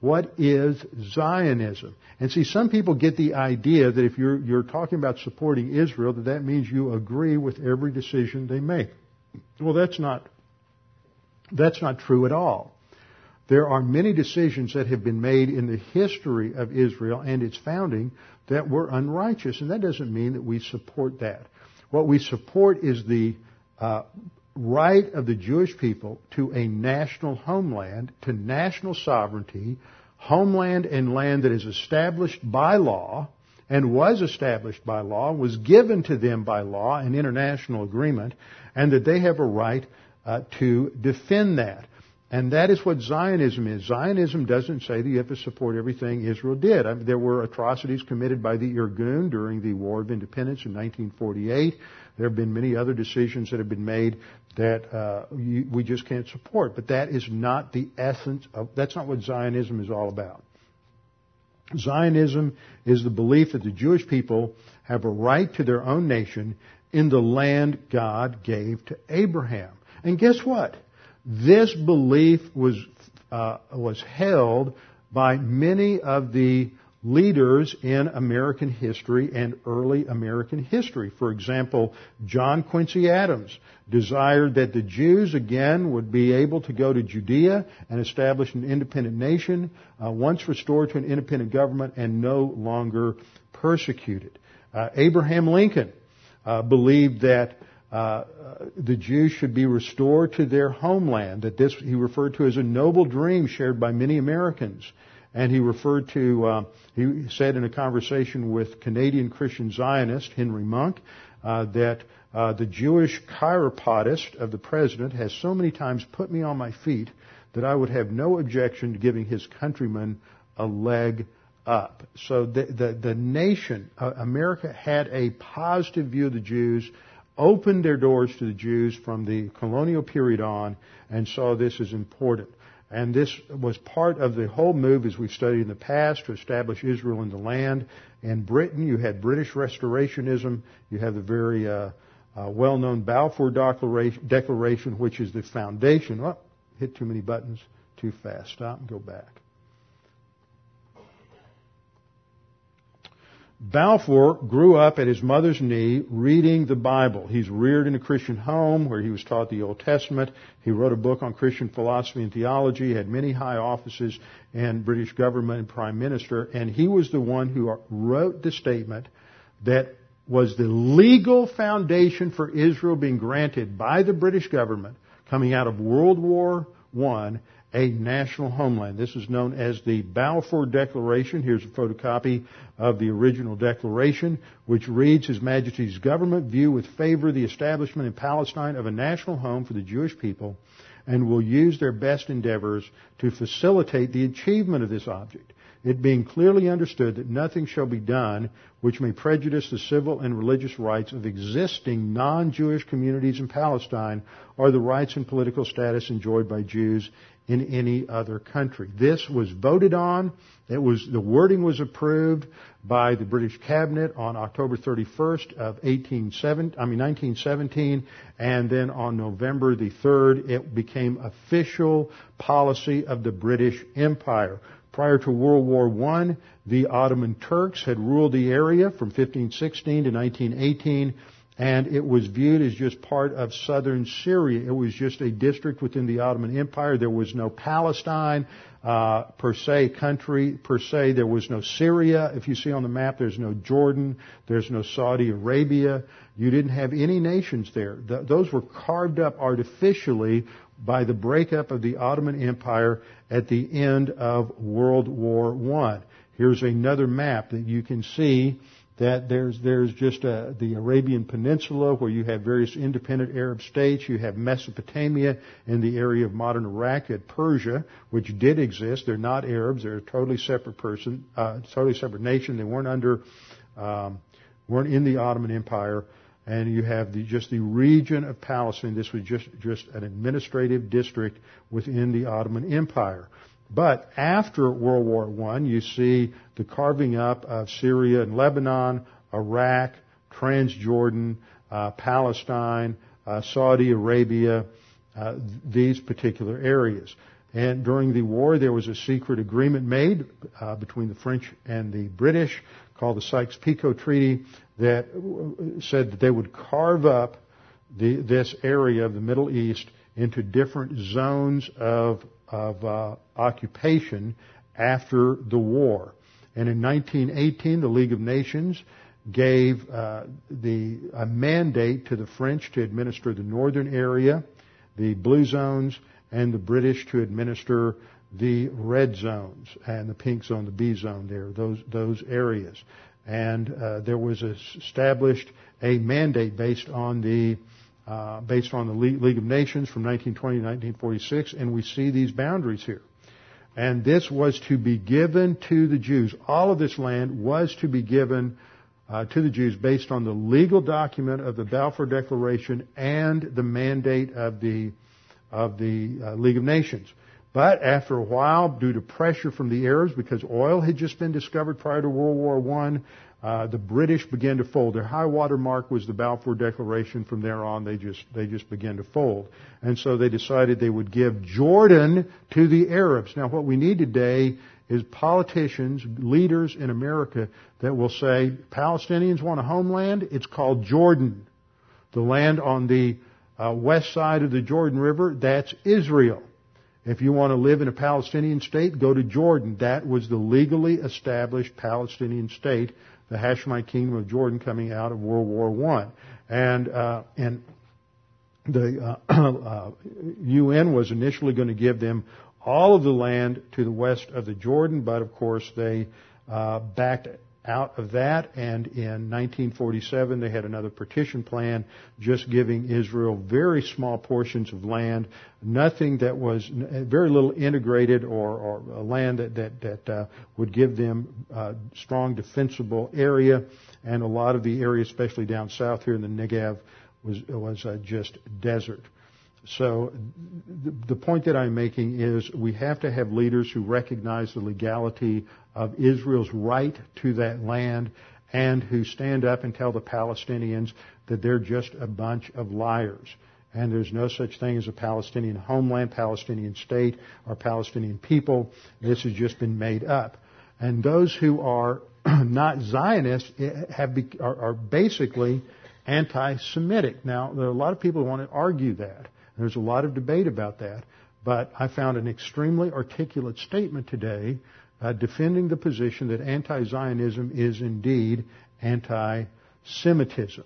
What is Zionism? And see, some people get the idea that if you're, you're talking about supporting Israel, that that means you agree with every decision they make. Well, that's not, that's not true at all. There are many decisions that have been made in the history of Israel and its founding that we're unrighteous, and that doesn't mean that we support that. What we support is the uh, right of the Jewish people to a national homeland, to national sovereignty, homeland and land that is established by law and was established by law, was given to them by law, an international agreement, and that they have a right uh, to defend that. And that is what Zionism is. Zionism doesn't say that you have to support everything Israel did. I mean, there were atrocities committed by the Irgun during the War of Independence in 1948. There have been many other decisions that have been made that uh, you, we just can't support. But that is not the essence of, that's not what Zionism is all about. Zionism is the belief that the Jewish people have a right to their own nation in the land God gave to Abraham. And guess what? This belief was, uh, was held by many of the leaders in American history and early American history. For example, John Quincy Adams desired that the Jews again would be able to go to Judea and establish an independent nation uh, once restored to an independent government and no longer persecuted. Uh, Abraham Lincoln uh, believed that uh, the Jews should be restored to their homeland. That this he referred to as a noble dream shared by many Americans. And he referred to, uh, he said in a conversation with Canadian Christian Zionist Henry Monk, uh, that uh, the Jewish chiropodist of the president has so many times put me on my feet that I would have no objection to giving his countrymen a leg up. So the, the, the nation, uh, America had a positive view of the Jews opened their doors to the Jews from the colonial period on and saw this as important. And this was part of the whole move, as we've studied in the past, to establish Israel in the land. In Britain, you had British Restorationism. You have the very uh, uh, well-known Balfour Declaration, Declaration, which is the foundation. Oh, hit too many buttons too fast. Stop and go back. Balfour grew up at his mother's knee reading the Bible. He's reared in a Christian home where he was taught the Old Testament. He wrote a book on Christian philosophy and theology, had many high offices in British government and prime minister, and he was the one who wrote the statement that was the legal foundation for Israel being granted by the British government coming out of World War I a national homeland. This is known as the Balfour Declaration. Here's a photocopy of the original declaration, which reads, His Majesty's government view with favor the establishment in Palestine of a national home for the Jewish people and will use their best endeavors to facilitate the achievement of this object it being clearly understood that nothing shall be done which may prejudice the civil and religious rights of existing non-Jewish communities in Palestine or the rights and political status enjoyed by Jews in any other country. This was voted on. It was, the wording was approved by the British cabinet on October 31st of 1870, I mean 1917, and then on November the 3rd, it became official policy of the British Empire. Prior to World War I, the Ottoman Turks had ruled the area from 1516 to 1918, and it was viewed as just part of southern Syria. It was just a district within the Ottoman Empire. There was no Palestine uh, per se country per se. There was no Syria. If you see on the map, there's no Jordan. There's no Saudi Arabia. You didn't have any nations there. Th- those were carved up artificially by the breakup of the Ottoman Empire at the end of World War I. Here's another map that you can see that there's there's just a, uh, the Arabian Peninsula where you have various independent Arab states. You have Mesopotamia in the area of modern Iraq at Persia, which did exist. They're not Arabs. They're a totally separate person, uh, totally separate nation. They weren't under, um, weren't in the Ottoman Empire and you have the, just the region of Palestine. This was just, just an administrative district within the Ottoman Empire. But after World War I, you see the carving up of Syria and Lebanon, Iraq, Transjordan, uh, Palestine, uh, Saudi Arabia, uh, these particular areas. And during the war, there was a secret agreement made uh, between the French and the British called the Sykes-Picot Treaty that said that they would carve up the, this area of the Middle East into different zones of, of uh, occupation after the war. And in 1918, the League of Nations gave uh, the a mandate to the French to administer the northern area, the blue zones, and the British to administer the red zones and the pink zone, the B zone there, those those areas and uh, there was established a mandate based on the uh, based on the League of Nations from 1920 to 1946, and we see these boundaries here. And this was to be given to the Jews. All of this land was to be given uh, to the Jews based on the legal document of the Balfour Declaration and the mandate of the of the uh, League of Nations. But after a while, due to pressure from the Arabs, because oil had just been discovered prior to World War I, uh, the British began to fold. Their high water mark was the Balfour Declaration. From there on, they just they just began to fold, and so they decided they would give Jordan to the Arabs. Now, what we need today is politicians, leaders in America that will say Palestinians want a homeland. It's called Jordan, the land on the uh, west side of the Jordan River. That's Israel. If you want to live in a Palestinian state, go to Jordan. That was the legally established Palestinian state, the Hashemite kingdom of Jordan coming out of World War One, and uh, and the uh, uh, UN was initially going to give them all of the land to the west of the Jordan, but of course they uh, backed out of that, and in 1947 they had another partition plan just giving Israel very small portions of land, nothing that was, very little integrated or, or land that, that, that uh, would give them uh, strong defensible area, and a lot of the area, especially down south here in the Negev, was, was uh, just desert. So the point that I'm making is we have to have leaders who recognize the legality of Israel's right to that land and who stand up and tell the Palestinians that they're just a bunch of liars. And there's no such thing as a Palestinian homeland, Palestinian state, or Palestinian people. This has just been made up. And those who are not Zionists, eh, have, are, are basically anti-Semitic. Now, there are a lot of people who want to argue that. There's a lot of debate about that. But I found an extremely articulate statement today uh, defending the position that anti-Zionism is indeed anti-Semitism.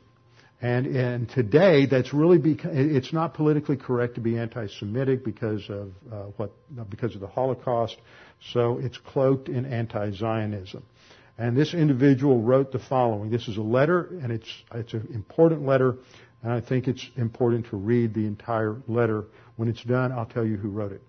And, and today, that's really beca- it's not politically correct to be anti-Semitic because of uh, what because of the Holocaust. So it's cloaked in anti-Zionism. And this individual wrote the following. This is a letter, and it's it's an important letter, and I think it's important to read the entire letter. When it's done, I'll tell you who wrote it.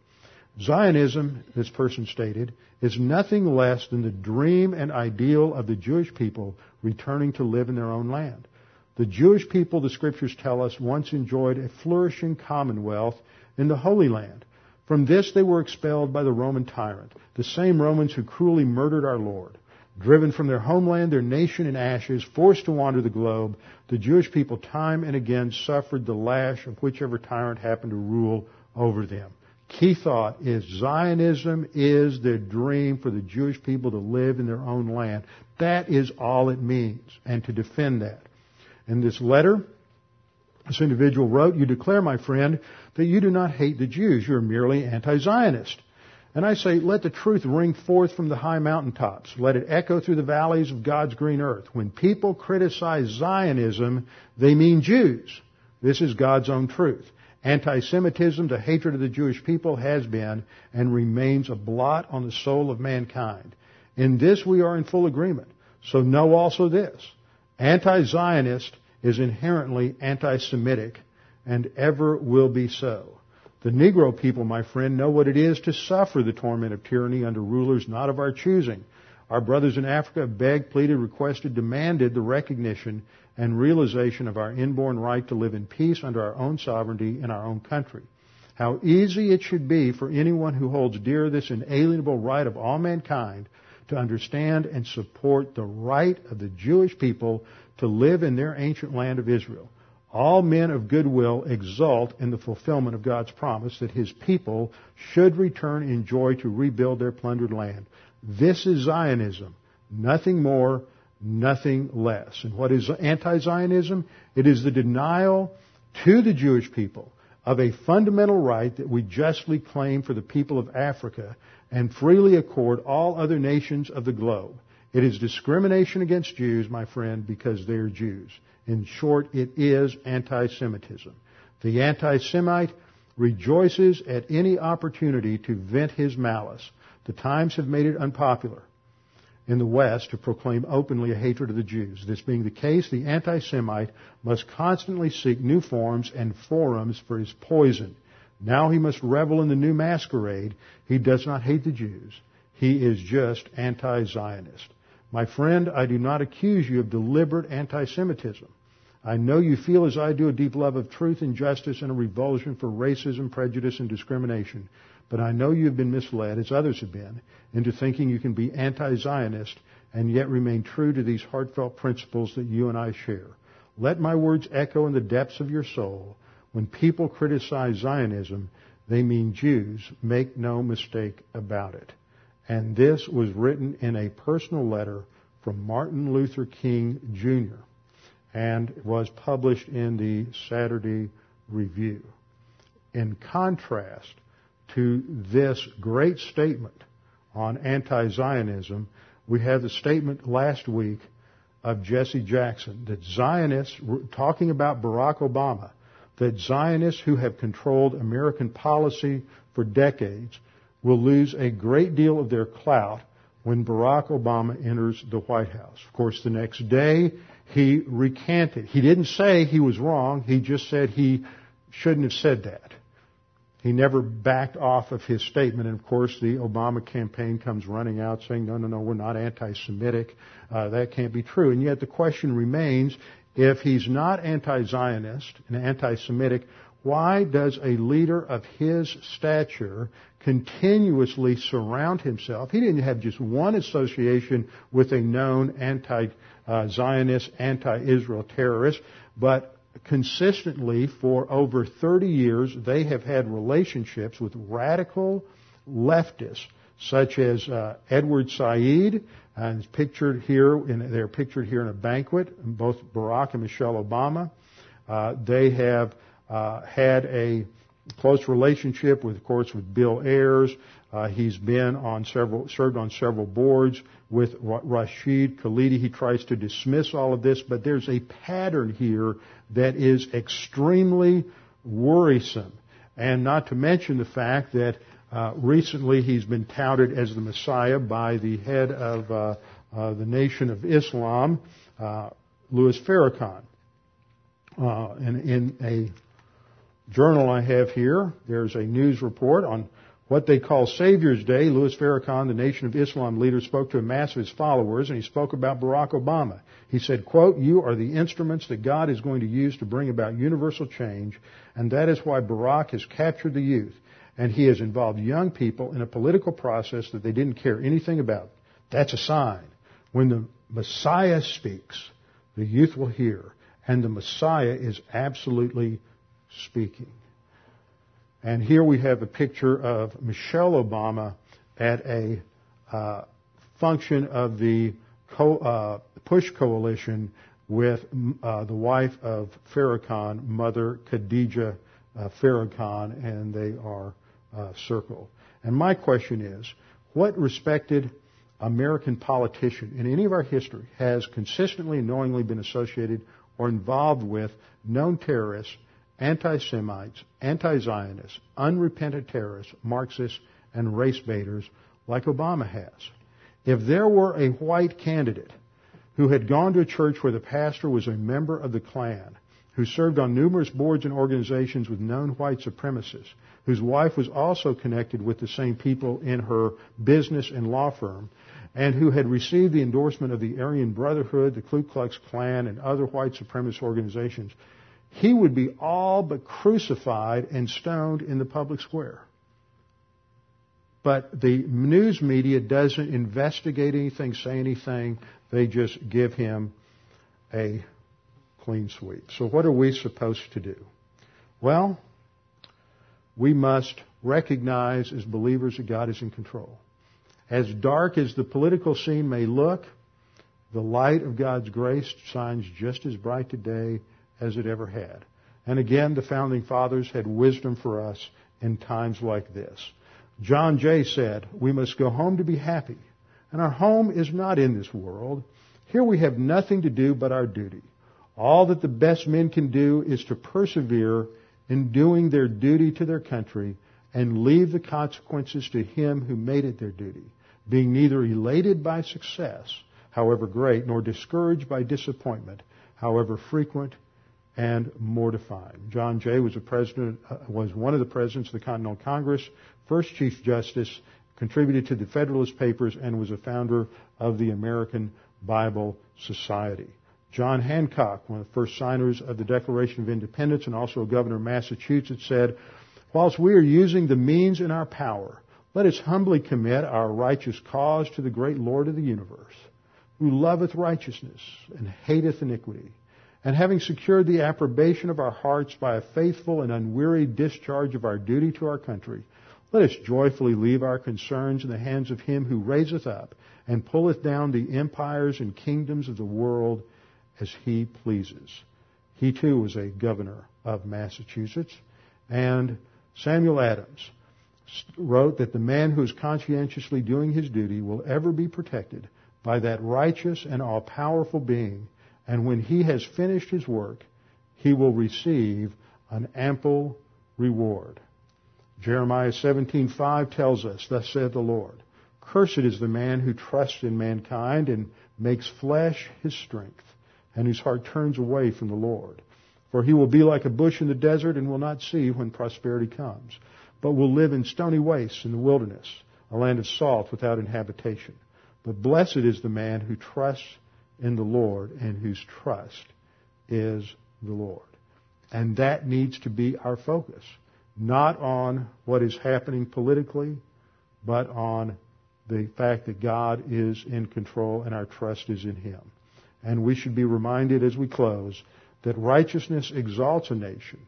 Zionism, this person stated, is nothing less than the dream and ideal of the Jewish people returning to live in their own land. The Jewish people, the scriptures tell us, once enjoyed a flourishing commonwealth in the Holy Land. From this they were expelled by the Roman tyrant, the same Romans who cruelly murdered our Lord. Driven from their homeland, their nation in ashes, forced to wander the globe, the Jewish people time and again suffered the lash of whichever tyrant happened to rule over them. Key thought is Zionism is the dream for the Jewish people to live in their own land. That is all it means, and to defend that. In this letter, this individual wrote, You declare, my friend, that you do not hate the Jews. You're merely anti-Zionist. And I say, let the truth ring forth from the high mountaintops. Let it echo through the valleys of God's green earth. When people criticize Zionism, they mean Jews. This is God's own truth. Anti-Semitism, the hatred of the Jewish people, has been and remains a blot on the soul of mankind. In this we are in full agreement. So know also this. Anti-Zionist is inherently anti-Semitic and ever will be so. The Negro people, my friend, know what it is to suffer the torment of tyranny under rulers not of our choosing. Our brothers in Africa have begged, pleaded, requested, demanded the recognition and realization of our inborn right to live in peace under our own sovereignty in our own country. How easy it should be for anyone who holds dear this inalienable right of all mankind to understand and support the right of the Jewish people to live in their ancient land of Israel. All men of goodwill exult in the fulfillment of God's promise that His people should return in joy to rebuild their plundered land. This is Zionism. Nothing more, nothing less. And what is anti-Zionism? It is the denial to the Jewish people of a fundamental right that we justly claim for the people of Africa and freely accord all other nations of the globe. It is discrimination against Jews, my friend, because they're Jews. In short, it is anti-Semitism. The anti-Semite rejoices at any opportunity to vent his malice. The times have made it unpopular in the West to proclaim openly a hatred of the Jews. This being the case, the anti-Semite must constantly seek new forms and forums for his poison. Now he must revel in the new masquerade. He does not hate the Jews. He is just anti-Zionist. My friend, I do not accuse you of deliberate anti-Semitism. I know you feel as I do a deep love of truth and justice and a revulsion for racism, prejudice, and discrimination. But I know you've been misled, as others have been, into thinking you can be anti-Zionist and yet remain true to these heartfelt principles that you and I share. Let my words echo in the depths of your soul. When people criticize Zionism, they mean Jews. Make no mistake about it. And this was written in a personal letter from Martin Luther King Jr. and was published in the Saturday Review. In contrast, to this great statement on anti-Zionism, we have the statement last week of Jesse Jackson that Zionists, talking about Barack Obama, that Zionists who have controlled American policy for decades will lose a great deal of their clout when Barack Obama enters the White House. Of course, the next day he recanted. He didn't say he was wrong. He just said he shouldn't have said that. He never backed off of his statement. And of course, the Obama campaign comes running out saying, no, no, no, we're not anti-Semitic. Uh, that can't be true. And yet the question remains, if he's not anti-Zionist and anti-Semitic, why does a leader of his stature continuously surround himself? He didn't have just one association with a known anti-Zionist, anti-Israel terrorist, but consistently for over 30 years, they have had relationships with radical leftists such as uh, Edward Said, and it's pictured here. In, they're pictured here in a banquet. Both Barack and Michelle Obama. Uh, they have uh, had a close relationship with, of course, with Bill Ayers. Uh, he's been on several, served on several boards with Rashid Khalidi. He tries to dismiss all of this, but there's a pattern here that is extremely worrisome. And not to mention the fact that uh, recently he's been touted as the Messiah by the head of uh, uh, the Nation of Islam, uh, Louis Farrakhan. Uh, and in a journal I have here, there's a news report on what they call Savior's Day, Louis Farrakhan, the Nation of Islam leader, spoke to a mass of his followers, and he spoke about Barack Obama. He said, quote, You are the instruments that God is going to use to bring about universal change, and that is why Barack has captured the youth, and he has involved young people in a political process that they didn't care anything about. That's a sign. When the Messiah speaks, the youth will hear, and the Messiah is absolutely speaking. And here we have a picture of Michelle Obama at a uh, function of the co- uh, Push Coalition with uh, the wife of Farrakhan, Mother Khadija uh, Farrakhan, and they are uh, circled. And my question is, what respected American politician in any of our history has consistently and knowingly been associated or involved with known terrorists anti-Semites, anti-Zionists, unrepentant terrorists, Marxists, and race baiters like Obama has. If there were a white candidate who had gone to a church where the pastor was a member of the Klan, who served on numerous boards and organizations with known white supremacists, whose wife was also connected with the same people in her business and law firm, and who had received the endorsement of the Aryan Brotherhood, the Ku Klux Klan, and other white supremacist organizations, he would be all but crucified and stoned in the public square. But the news media doesn't investigate anything, say anything. They just give him a clean sweep. So what are we supposed to do? Well, we must recognize as believers that God is in control. As dark as the political scene may look, the light of God's grace shines just as bright today as it ever had. And again, the founding fathers had wisdom for us in times like this. John Jay said, we must go home to be happy. And our home is not in this world. Here we have nothing to do but our duty. All that the best men can do is to persevere in doing their duty to their country and leave the consequences to him who made it their duty, being neither elated by success, however great, nor discouraged by disappointment, however frequent and mortified. John Jay was president, uh, was one of the presidents of the Continental Congress, first Chief Justice, contributed to the Federalist Papers, and was a founder of the American Bible Society. John Hancock, one of the first signers of the Declaration of Independence and also a governor of Massachusetts, said, Whilst we are using the means in our power, let us humbly commit our righteous cause to the great Lord of the universe, who loveth righteousness and hateth iniquity and having secured the approbation of our hearts by a faithful and unwearied discharge of our duty to our country, let us joyfully leave our concerns in the hands of him who raiseth up and pulleth down the empires and kingdoms of the world as he pleases. He too was a governor of Massachusetts. And Samuel Adams wrote that the man who is conscientiously doing his duty will ever be protected by that righteous and all powerful being and when he has finished his work, he will receive an ample reward. Jeremiah 17:5 tells us, "Thus saith the Lord: Cursed is the man who trusts in mankind and makes flesh his strength, and whose heart turns away from the Lord. For he will be like a bush in the desert and will not see when prosperity comes, but will live in stony wastes in the wilderness, a land of salt without inhabitation. But blessed is the man who trusts in the Lord and whose trust is the Lord. And that needs to be our focus. Not on what is happening politically, but on the fact that God is in control and our trust is in Him. And we should be reminded as we close that righteousness exalts a nation,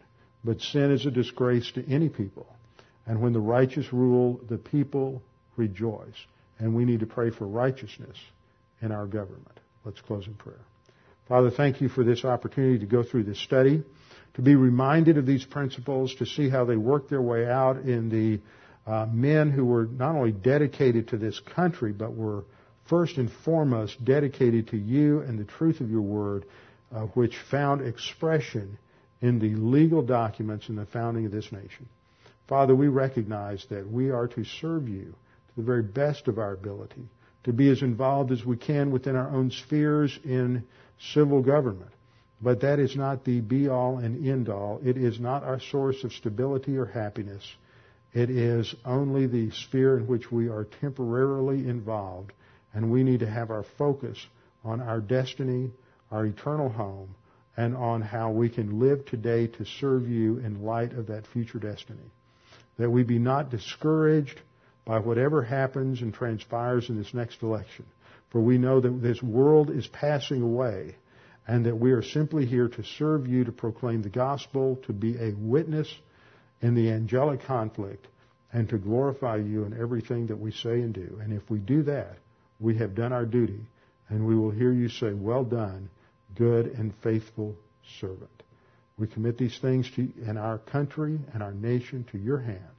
but sin is a disgrace to any people. And when the righteous rule, the people rejoice. And we need to pray for righteousness in our government. Let's close in prayer. Father, thank you for this opportunity to go through this study, to be reminded of these principles, to see how they work their way out in the uh, men who were not only dedicated to this country, but were first and foremost dedicated to you and the truth of your word, uh, which found expression in the legal documents in the founding of this nation. Father, we recognize that we are to serve you to the very best of our ability, to be as involved as we can within our own spheres in civil government. But that is not the be all and end all. It is not our source of stability or happiness. It is only the sphere in which we are temporarily involved, and we need to have our focus on our destiny, our eternal home, and on how we can live today to serve you in light of that future destiny. That we be not discouraged by whatever happens and transpires in this next election. For we know that this world is passing away and that we are simply here to serve you, to proclaim the gospel, to be a witness in the angelic conflict, and to glorify you in everything that we say and do. And if we do that, we have done our duty, and we will hear you say, Well done, good and faithful servant. We commit these things to, in our country and our nation to your hands.